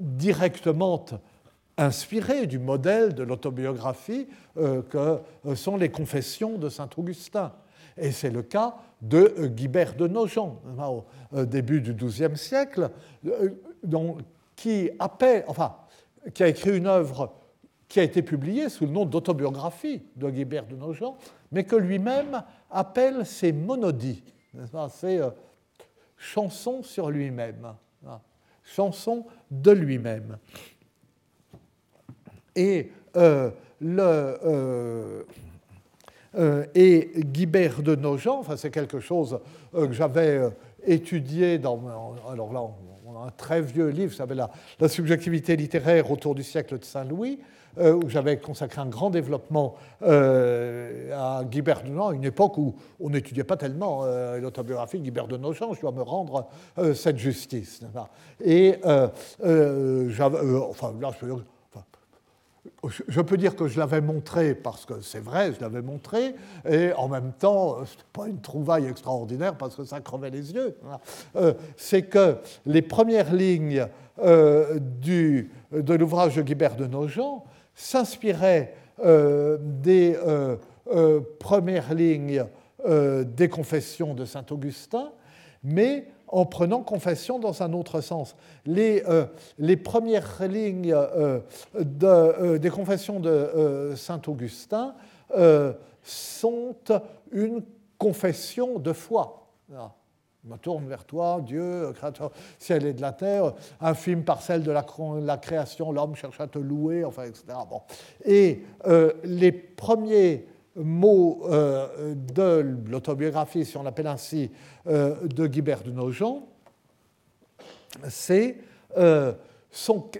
directement inspirée du modèle de l'autobiographie euh, que sont les confessions de Saint Augustin. Et c'est le cas de euh, Guibert de Nogent, au euh, début du XIIe siècle, euh, qui a écrit une œuvre qui a été publiée sous le nom d'autobiographie de Guibert de Nogent, mais que lui-même appelle ses monodies, ses chansons sur lui-même, chansons de lui-même. Et le, euh, et Guibert de Nogent, enfin, c'est quelque chose euh, que j'avais euh, étudié dans. Un très vieux livre, ça s'appelle la, subjectivité littéraire autour du siècle de Saint-Louis, où j'avais consacré un grand développement à Guibert de Nogent, à une époque où on n'étudiait pas tellement l'autobiographie de Guibert de Nogent, je dois me rendre cette justice. Et enfin, là, je peux dire que je l'avais montré parce que c'est vrai, je l'avais montré, et en même temps, ce pas une trouvaille extraordinaire parce que ça crevait les yeux. Euh, c'est que les premières lignes euh, de l'ouvrage de Guibert de Nogent s'inspiraient euh, des premières lignes des confessions de saint Augustin, mais en prenant confession dans un autre sens. Les, euh, premières lignes euh, de, euh, des confessions de Saint Augustin sont une confession de foi. Je me tourne vers toi, Dieu, créateur ciel et de la terre, infime parcelle de la, création, l'homme cherche à te louer, enfin, etc. Bon. Et les premiers mot euh, de l'autobiographie, si on l'appelle ainsi, euh, de Guibert de Nogent, c'est euh,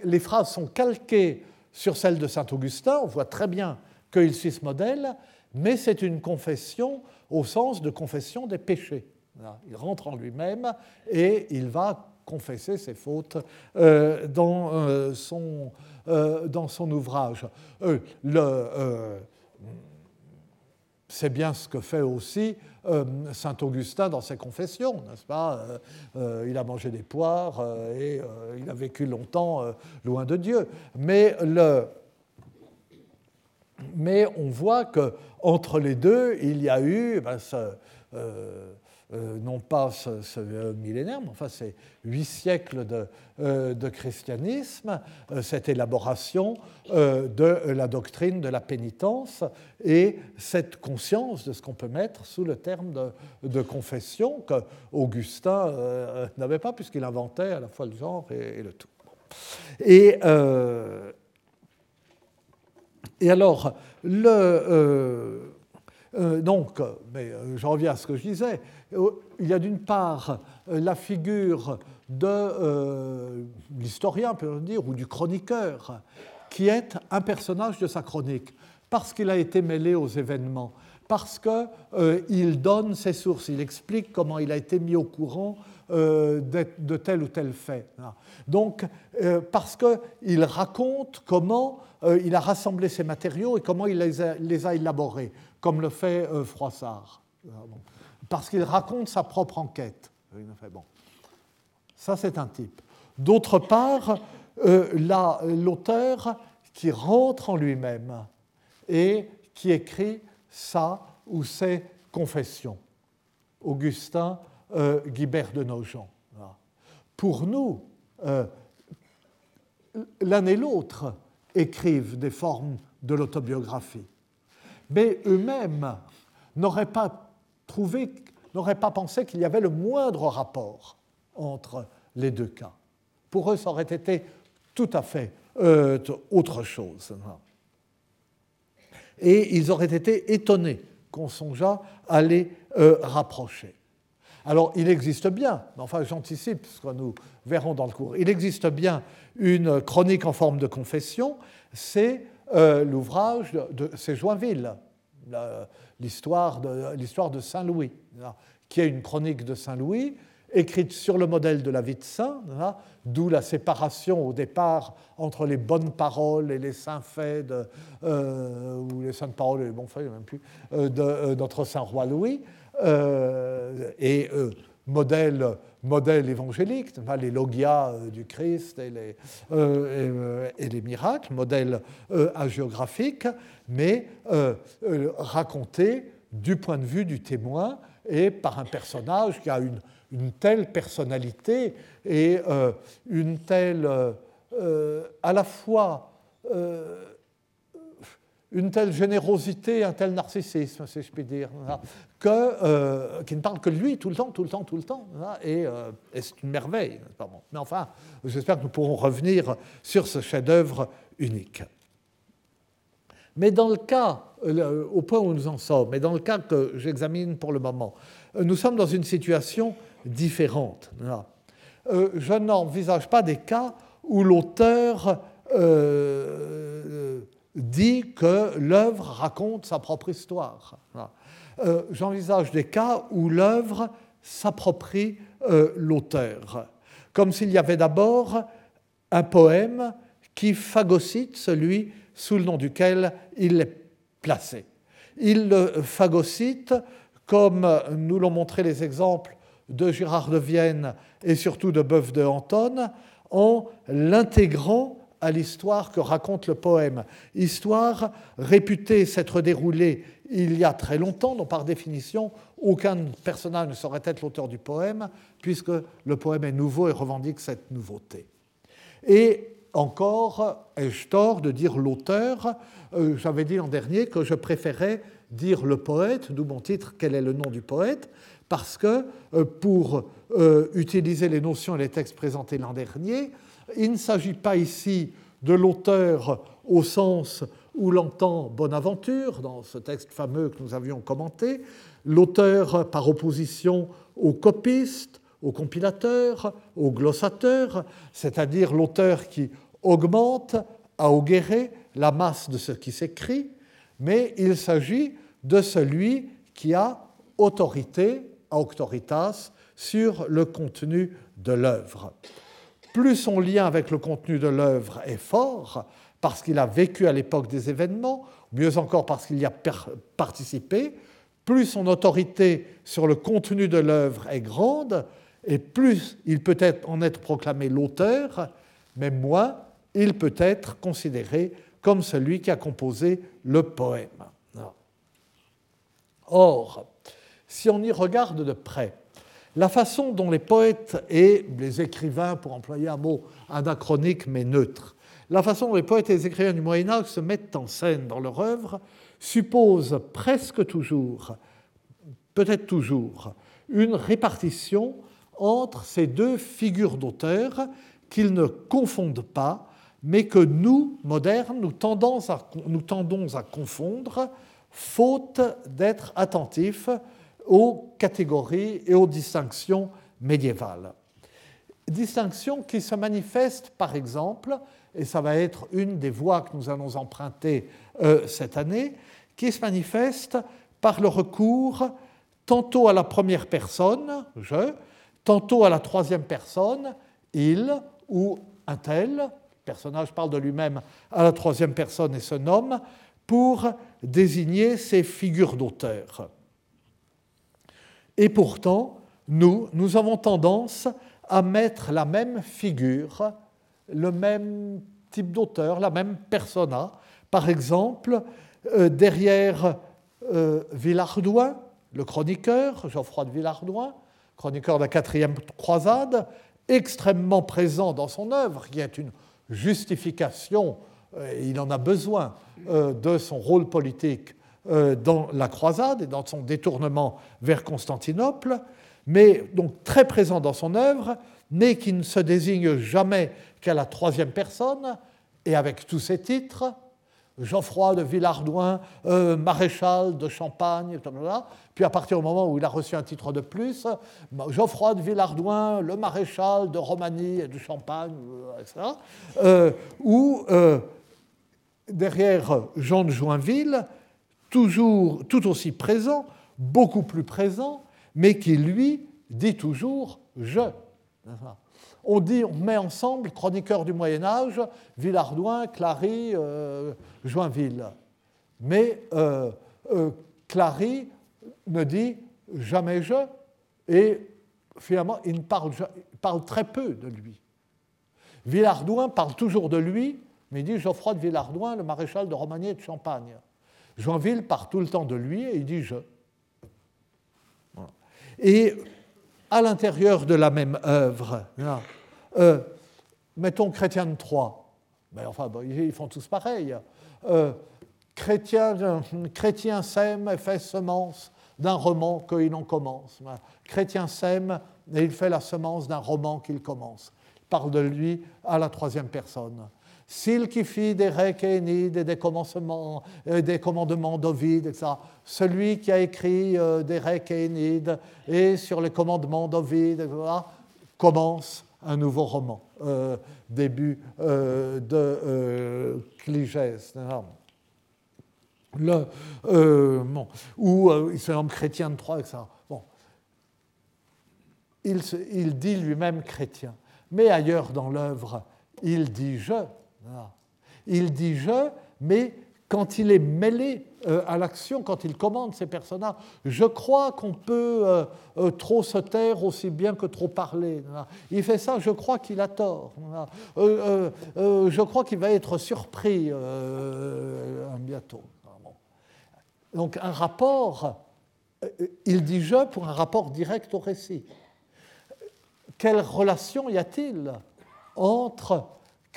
les phrases sont calquées sur celles de saint Augustin, on voit très bien qu'il suit ce modèle, mais c'est une confession au sens de confession des péchés. Il rentre en lui-même et il va confesser ses fautes dans, son, dans son ouvrage. c'est bien ce que fait aussi euh, Saint Augustin dans ses confessions, n'est-ce pas? Euh, euh, Il a mangé des poires et il a vécu longtemps loin de Dieu. Mais, on voit que entre les deux, il y a eu ben, euh, non pas ce, millénaire, mais enfin c'est huit siècles de, euh, christianisme, euh, cette élaboration de la doctrine de la pénitence et cette conscience de ce qu'on peut mettre sous le terme de, confession que Augustin n'avait pas puisqu'il inventait à la fois le genre et, le tout. Et, et alors, le, donc, mais je reviens à ce que je disais, il y a d'une part la figure de euh, l'historien, peut dire, ou du chroniqueur, qui est un personnage de sa chronique, parce qu'il a été mêlé aux événements, parce qu'il euh, donne ses sources, il explique comment il a été mis au courant euh, de, tel ou tel fait. Donc, euh, parce qu'il raconte comment euh, il a rassemblé ses matériaux et comment il les a, élaborés, comme le fait Froissart. Parce qu'il raconte sa propre enquête. Bon. Ça, c'est un type. D'autre part, l'auteur qui rentre en lui-même et qui écrit sa ou ses confessions. Augustin euh, Guibert de Nogent. Pour nous, euh, l'un et l'autre écrivent des formes de l'autobiographie, mais eux-mêmes n'auraient pas trouvé, n'auraient pas pensé qu'il y avait le moindre rapport entre les deux cas. Pour eux, ça aurait été tout à fait euh, autre chose. Et ils auraient été étonnés qu'on songeât à les rapprocher. Alors, il existe bien, enfin j'anticipe ce que nous verrons dans le cours, il existe bien une chronique en forme de confession, c'est euh, l'ouvrage de, c'est Joinville, l'histoire de, de Saint-Louis, qui est une chronique de Saint-Louis, écrite sur le modèle de la vie de saint, d'où la séparation au départ entre les bonnes paroles et les saints faits, euh, ou les saintes paroles et les bons faits, même plus, euh, de notre saint roi Louis. Euh, et euh, modèle, modèle évangélique, les logias euh, du Christ et les, et, les miracles, modèle hagiographique, mais raconté du point de vue du témoin et par un personnage qui a une, telle personnalité et une telle, à la fois une telle générosité, un tel narcissisme, si je puis dire, que, euh, qui ne parle que de lui tout le temps, tout le temps, tout le temps. Euh, et, c'est une merveille. Mais enfin, j'espère que nous pourrons revenir sur ce chef-d'œuvre unique. Mais dans le cas, au point où nous en sommes, mais dans le cas que j'examine pour le moment, nous sommes dans une situation différente. Euh, je n'envisage pas des cas où l'auteur dit que l'œuvre raconte sa propre histoire. Euh, j'envisage des cas où l'œuvre s'approprie euh, l'auteur, comme s'il y avait d'abord un poème qui phagocyte celui sous le nom duquel il est placé. Il le phagocyte, comme nous l'ont montré les exemples de Gérard de Vienne et surtout de Boeuf de Anton, en l'intégrant à l'histoire que raconte le poème. Histoire réputée s'être déroulée il y a très longtemps, dont par définition aucun personnage ne saurait être l'auteur du poème, puisque le poème est nouveau et revendique cette nouveauté. Et encore, ai-je tort de dire l'auteur. Euh, J'avais dit en dernier que je préférais dire le poète, d'où mon titre Quel est le nom du poète parce que euh, pour euh, utiliser les notions et les textes présentés l'an dernier, il ne s'agit pas ici de l'auteur au sens où l'entend Bonaventure, dans ce texte fameux que nous avions commenté, l'auteur par opposition au copiste, au compilateur, au glossateur, c'est-à-dire l'auteur qui augmente augérer la masse de ce qui s'écrit, mais il s'agit de celui qui a autorité, auctoritas, sur le contenu de l'œuvre. Plus son lien avec le contenu de l'œuvre est fort, parce qu'il a vécu à l'époque des événements, mieux encore parce qu'il y a participé, plus son autorité sur le contenu de l'œuvre est grande, et plus il peut être, en être proclamé l'auteur, mais moins il peut être considéré comme celui qui a composé le poème. Or, si on y regarde de près, la façon dont les poètes et les écrivains, pour employer un mot anachronique mais neutre, la façon dont les poètes et les écrivains du Moyen Âge se mettent en scène dans leur œuvre suppose presque toujours, peut-être toujours, une répartition entre ces deux figures d'auteurs qu'ils ne confondent pas, mais que nous, modernes, nous tendons à, confondre, faute d'être attentifs aux catégories et aux distinctions médiévales. distinction qui se manifeste, par exemple, et ça va être une des voies que nous allons emprunter euh, cette année, qui se manifeste par le recours tantôt à la première personne, je, tantôt à la troisième personne, il ou un tel, le personnage parle de lui-même à la troisième personne et se nomme, pour désigner ces figures d'auteur. Et pourtant, nous, nous avons tendance à mettre la même figure, le même type d'auteur, la même persona, par exemple, euh, derrière euh, Villardouin, le chroniqueur, Geoffroy de Villardouin, chroniqueur de la quatrième croisade, extrêmement présent dans son œuvre, qui est une justification, euh, il en a besoin, de son rôle politique dans la croisade et dans son détournement vers Constantinople, mais donc très présent dans son œuvre, mais qui ne se désigne jamais qu'à la troisième personne, et avec tous ses titres, Geoffroy de Villardouin, euh, maréchal de Champagne, puis à partir du moment où il a reçu un titre de plus, Geoffroy de Villardouin, le maréchal de Romanie et de Champagne, euh. Euh, ou derrière Jean de Joinville, toujours tout aussi présent, beaucoup plus présent, mais qui lui dit toujours je. On dit, on met ensemble chroniqueurs du Moyen Âge, Villardouin, Clary, euh, Joinville. Mais euh, euh, Clary ne dit jamais je, et finalement, il parle, parle très peu de lui. Villardouin parle toujours de lui, mais il dit Geoffroy de Villardouin, le maréchal de Romagné et de Champagne. Joinville parle tout le temps de lui et il dit je. Et à l'intérieur de la même œuvre, euh, mettons Chrétien de Troyes, mais enfin, ils font tous pareil. Euh, chrétien, chrétien sème et fait semence d'un roman qu'il en commence. Chrétien sème et il fait la semence d'un roman qu'il commence. Il parle de lui à la troisième personne. S'il qui fit des Rekénides et des, commencements, euh, des commandements d'Ovide, etc. Celui qui a écrit des Rekénides et sur les commandements d'Ovide, commence un nouveau roman, euh, début de Cligès. Le, bon, où il se nomme chrétien de Troyes, etc. Bon. Il, il dit lui-même chrétien, mais ailleurs dans l'œuvre, il dit je. Il dit je, mais quand il est mêlé euh, à l'action, quand il commande ses personnages, je crois qu'on peut euh, euh, trop se taire aussi bien que trop parler. Il fait ça, je crois qu'il a tort. je crois qu'il va être surpris bientôt. Donc un rapport, il dit je pour un rapport direct au récit. Quelle relation y a-t-il entre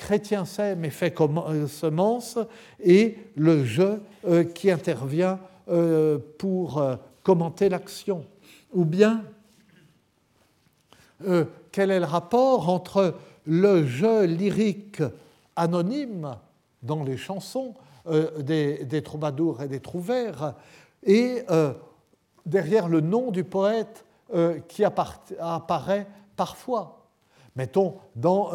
chrétien sème et fait euh, semence, et le je euh, qui intervient euh, pour commenter l'action. Ou bien, quel est le rapport entre le je lyrique anonyme dans les chansons des, troubadours et des trouvères et derrière le nom du poète qui apparaît parfois? Mettons, dans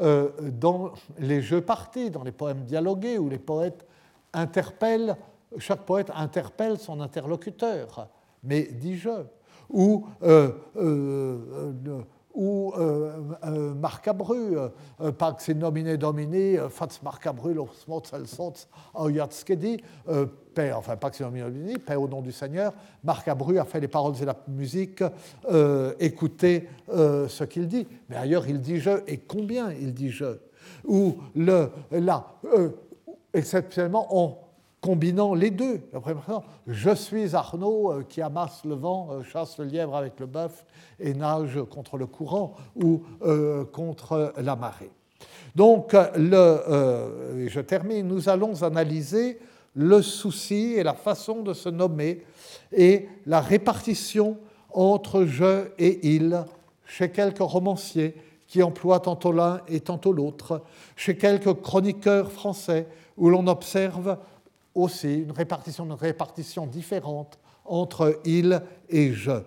euh, dans les jeux partis, dans les poèmes dialogués, où les poètes interpellent, chaque poète interpelle son interlocuteur, mais dit je. Ou, euh, euh, ou Marc Abru, Pax in nomine domini, fats Marc Abru, los mots sots, auyatskedi, enfin Pax in nomine domini, paix au nom du Seigneur. Marc Abru a fait les paroles et la musique, écoutez ce qu'il dit. Mais ailleurs, il dit je, et combien il dit je? Ou le, là, exceptionnellement, en combinant les deux. Je suis Arnaud qui amasse le vent, chasse le lièvre avec le bœuf et nage contre le courant ou contre la marée. Donc, le, je termine, nous allons analyser le souci et la façon de se nommer et la répartition entre je et il chez quelques romanciers qui emploient tantôt l'un et tantôt l'autre, chez quelques chroniqueurs français où l'on observe aussi une répartition, différente entre il et je.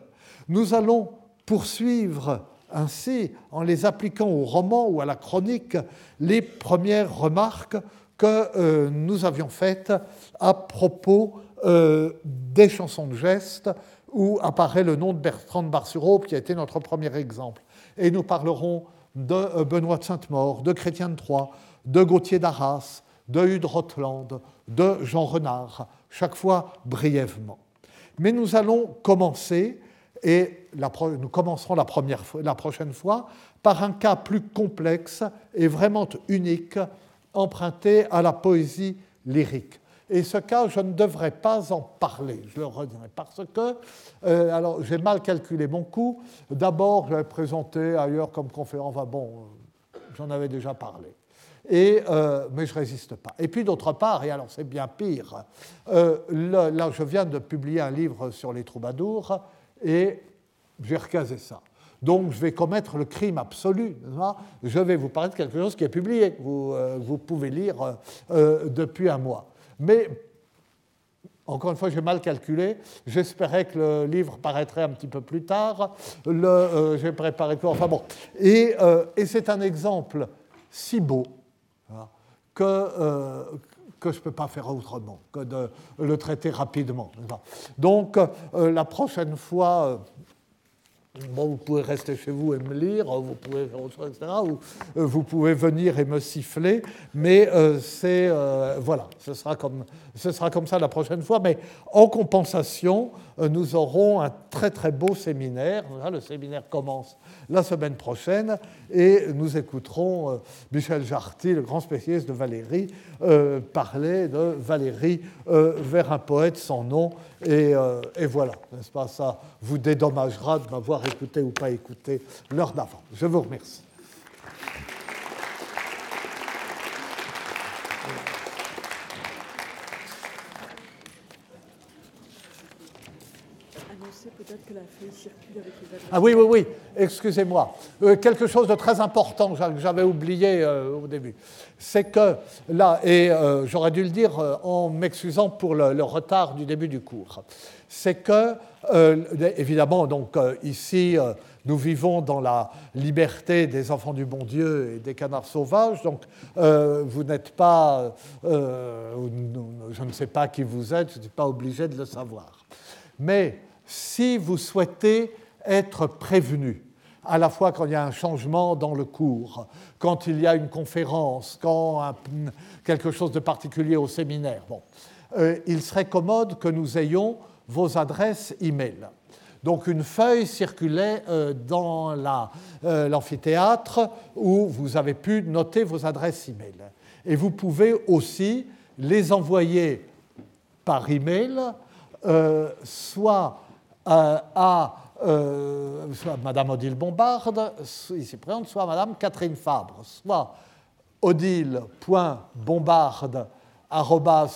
Nous allons poursuivre ainsi, en les appliquant au roman ou à la chronique, les premières remarques que nous avions faites à propos des chansons de gestes où apparaît le nom de Bertrand de bar qui a été notre premier exemple. Et nous parlerons de euh, Benoît de Sainte-Maure, de Chrétien de Troyes, de Gauthier d'Arras, de Hude Rotland, de Jean Renard, chaque fois brièvement. Mais nous allons commencer, et nous commencerons la prochaine fois, par un cas plus complexe et vraiment unique, emprunté à la poésie lyrique. Et ce cas, je ne devrais pas en parler, je le redirai, parce que, euh, alors j'ai mal calculé mon coût. D'abord, j'avais présenté ailleurs comme conférence, enfin bon, euh, j'en avais déjà parlé. Et, euh, mais je ne résiste pas. Et puis d'autre part, et alors c'est bien pire, là je viens de publier un livre sur les troubadours et j'ai recasé ça. Donc je vais commettre le crime absolu. Je vais vous parler de quelque chose qui est publié, vous, vous pouvez lire depuis un mois. Mais, encore une fois, j'ai mal calculé. J'espérais que le livre paraîtrait un petit peu plus tard. Euh, j'ai préparé quoi? Enfin bon. Et, euh, et c'est un exemple si beau hein, que, euh, que je ne peux pas faire autrement que de le traiter rapidement. Donc, la prochaine fois Bon, vous pouvez rester chez vous et me lire, vous pouvez faire autre chose, etc. Ou euh, vous pouvez venir et me siffler, mais euh, euh, voilà, ce sera comme ce sera comme ça la prochaine fois. Mais en compensation, nous aurons un très très beau séminaire. Le séminaire commence la semaine prochaine et nous écouterons Michel Jarty, le grand spécialiste de Valérie, parler de Valérie vers un poète sans nom. Et, et voilà, n'est-ce pas? Ça vous dédommagera de m'avoir écouter ou pas écouter l'heure d'avant. Je vous remercie. Ah oui, oui, oui, excusez-moi. Euh, quelque chose de très important que j'avais oublié euh, au début. C'est que là, et euh, j'aurais dû le dire en m'excusant pour le, retard du début du cours, c'est que, évidemment, donc ici, nous vivons dans la liberté des enfants du bon Dieu et des canards sauvages, donc vous n'êtes pas, je ne sais pas qui vous êtes, je ne suis pas obligé de le savoir. Mais si vous souhaitez être prévenu, à la fois quand il y a un changement dans le cours, quand il y a une conférence, quand quelque chose de particulier au séminaire, bon, euh, il serait commode que nous ayons vos adresses e-mail. Donc une feuille circulait euh, dans euh, l'amphithéâtre où vous avez pu noter vos adresses e-mail. Et vous pouvez aussi les envoyer par e-mail, soit à euh, Madame Odile Bombarde, ici présente, soit Madame Catherine Fabre, soit odile.bombarde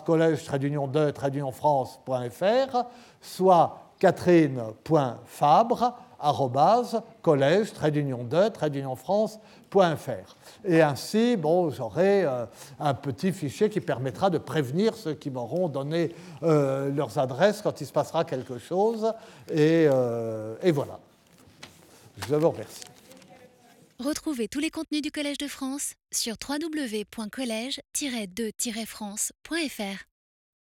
collège d'union 2 francefr soit catherine.fabre collège d'union 2 france.fr. Et ainsi, bon, j'aurai euh, un petit fichier qui permettra de prévenir ceux qui m'auront donné euh, leurs adresses quand il se passera quelque chose. Et, euh, et voilà. Je vous remercie. Retrouvez tous les contenus du Collège de France sur www.colège-2-france.fr.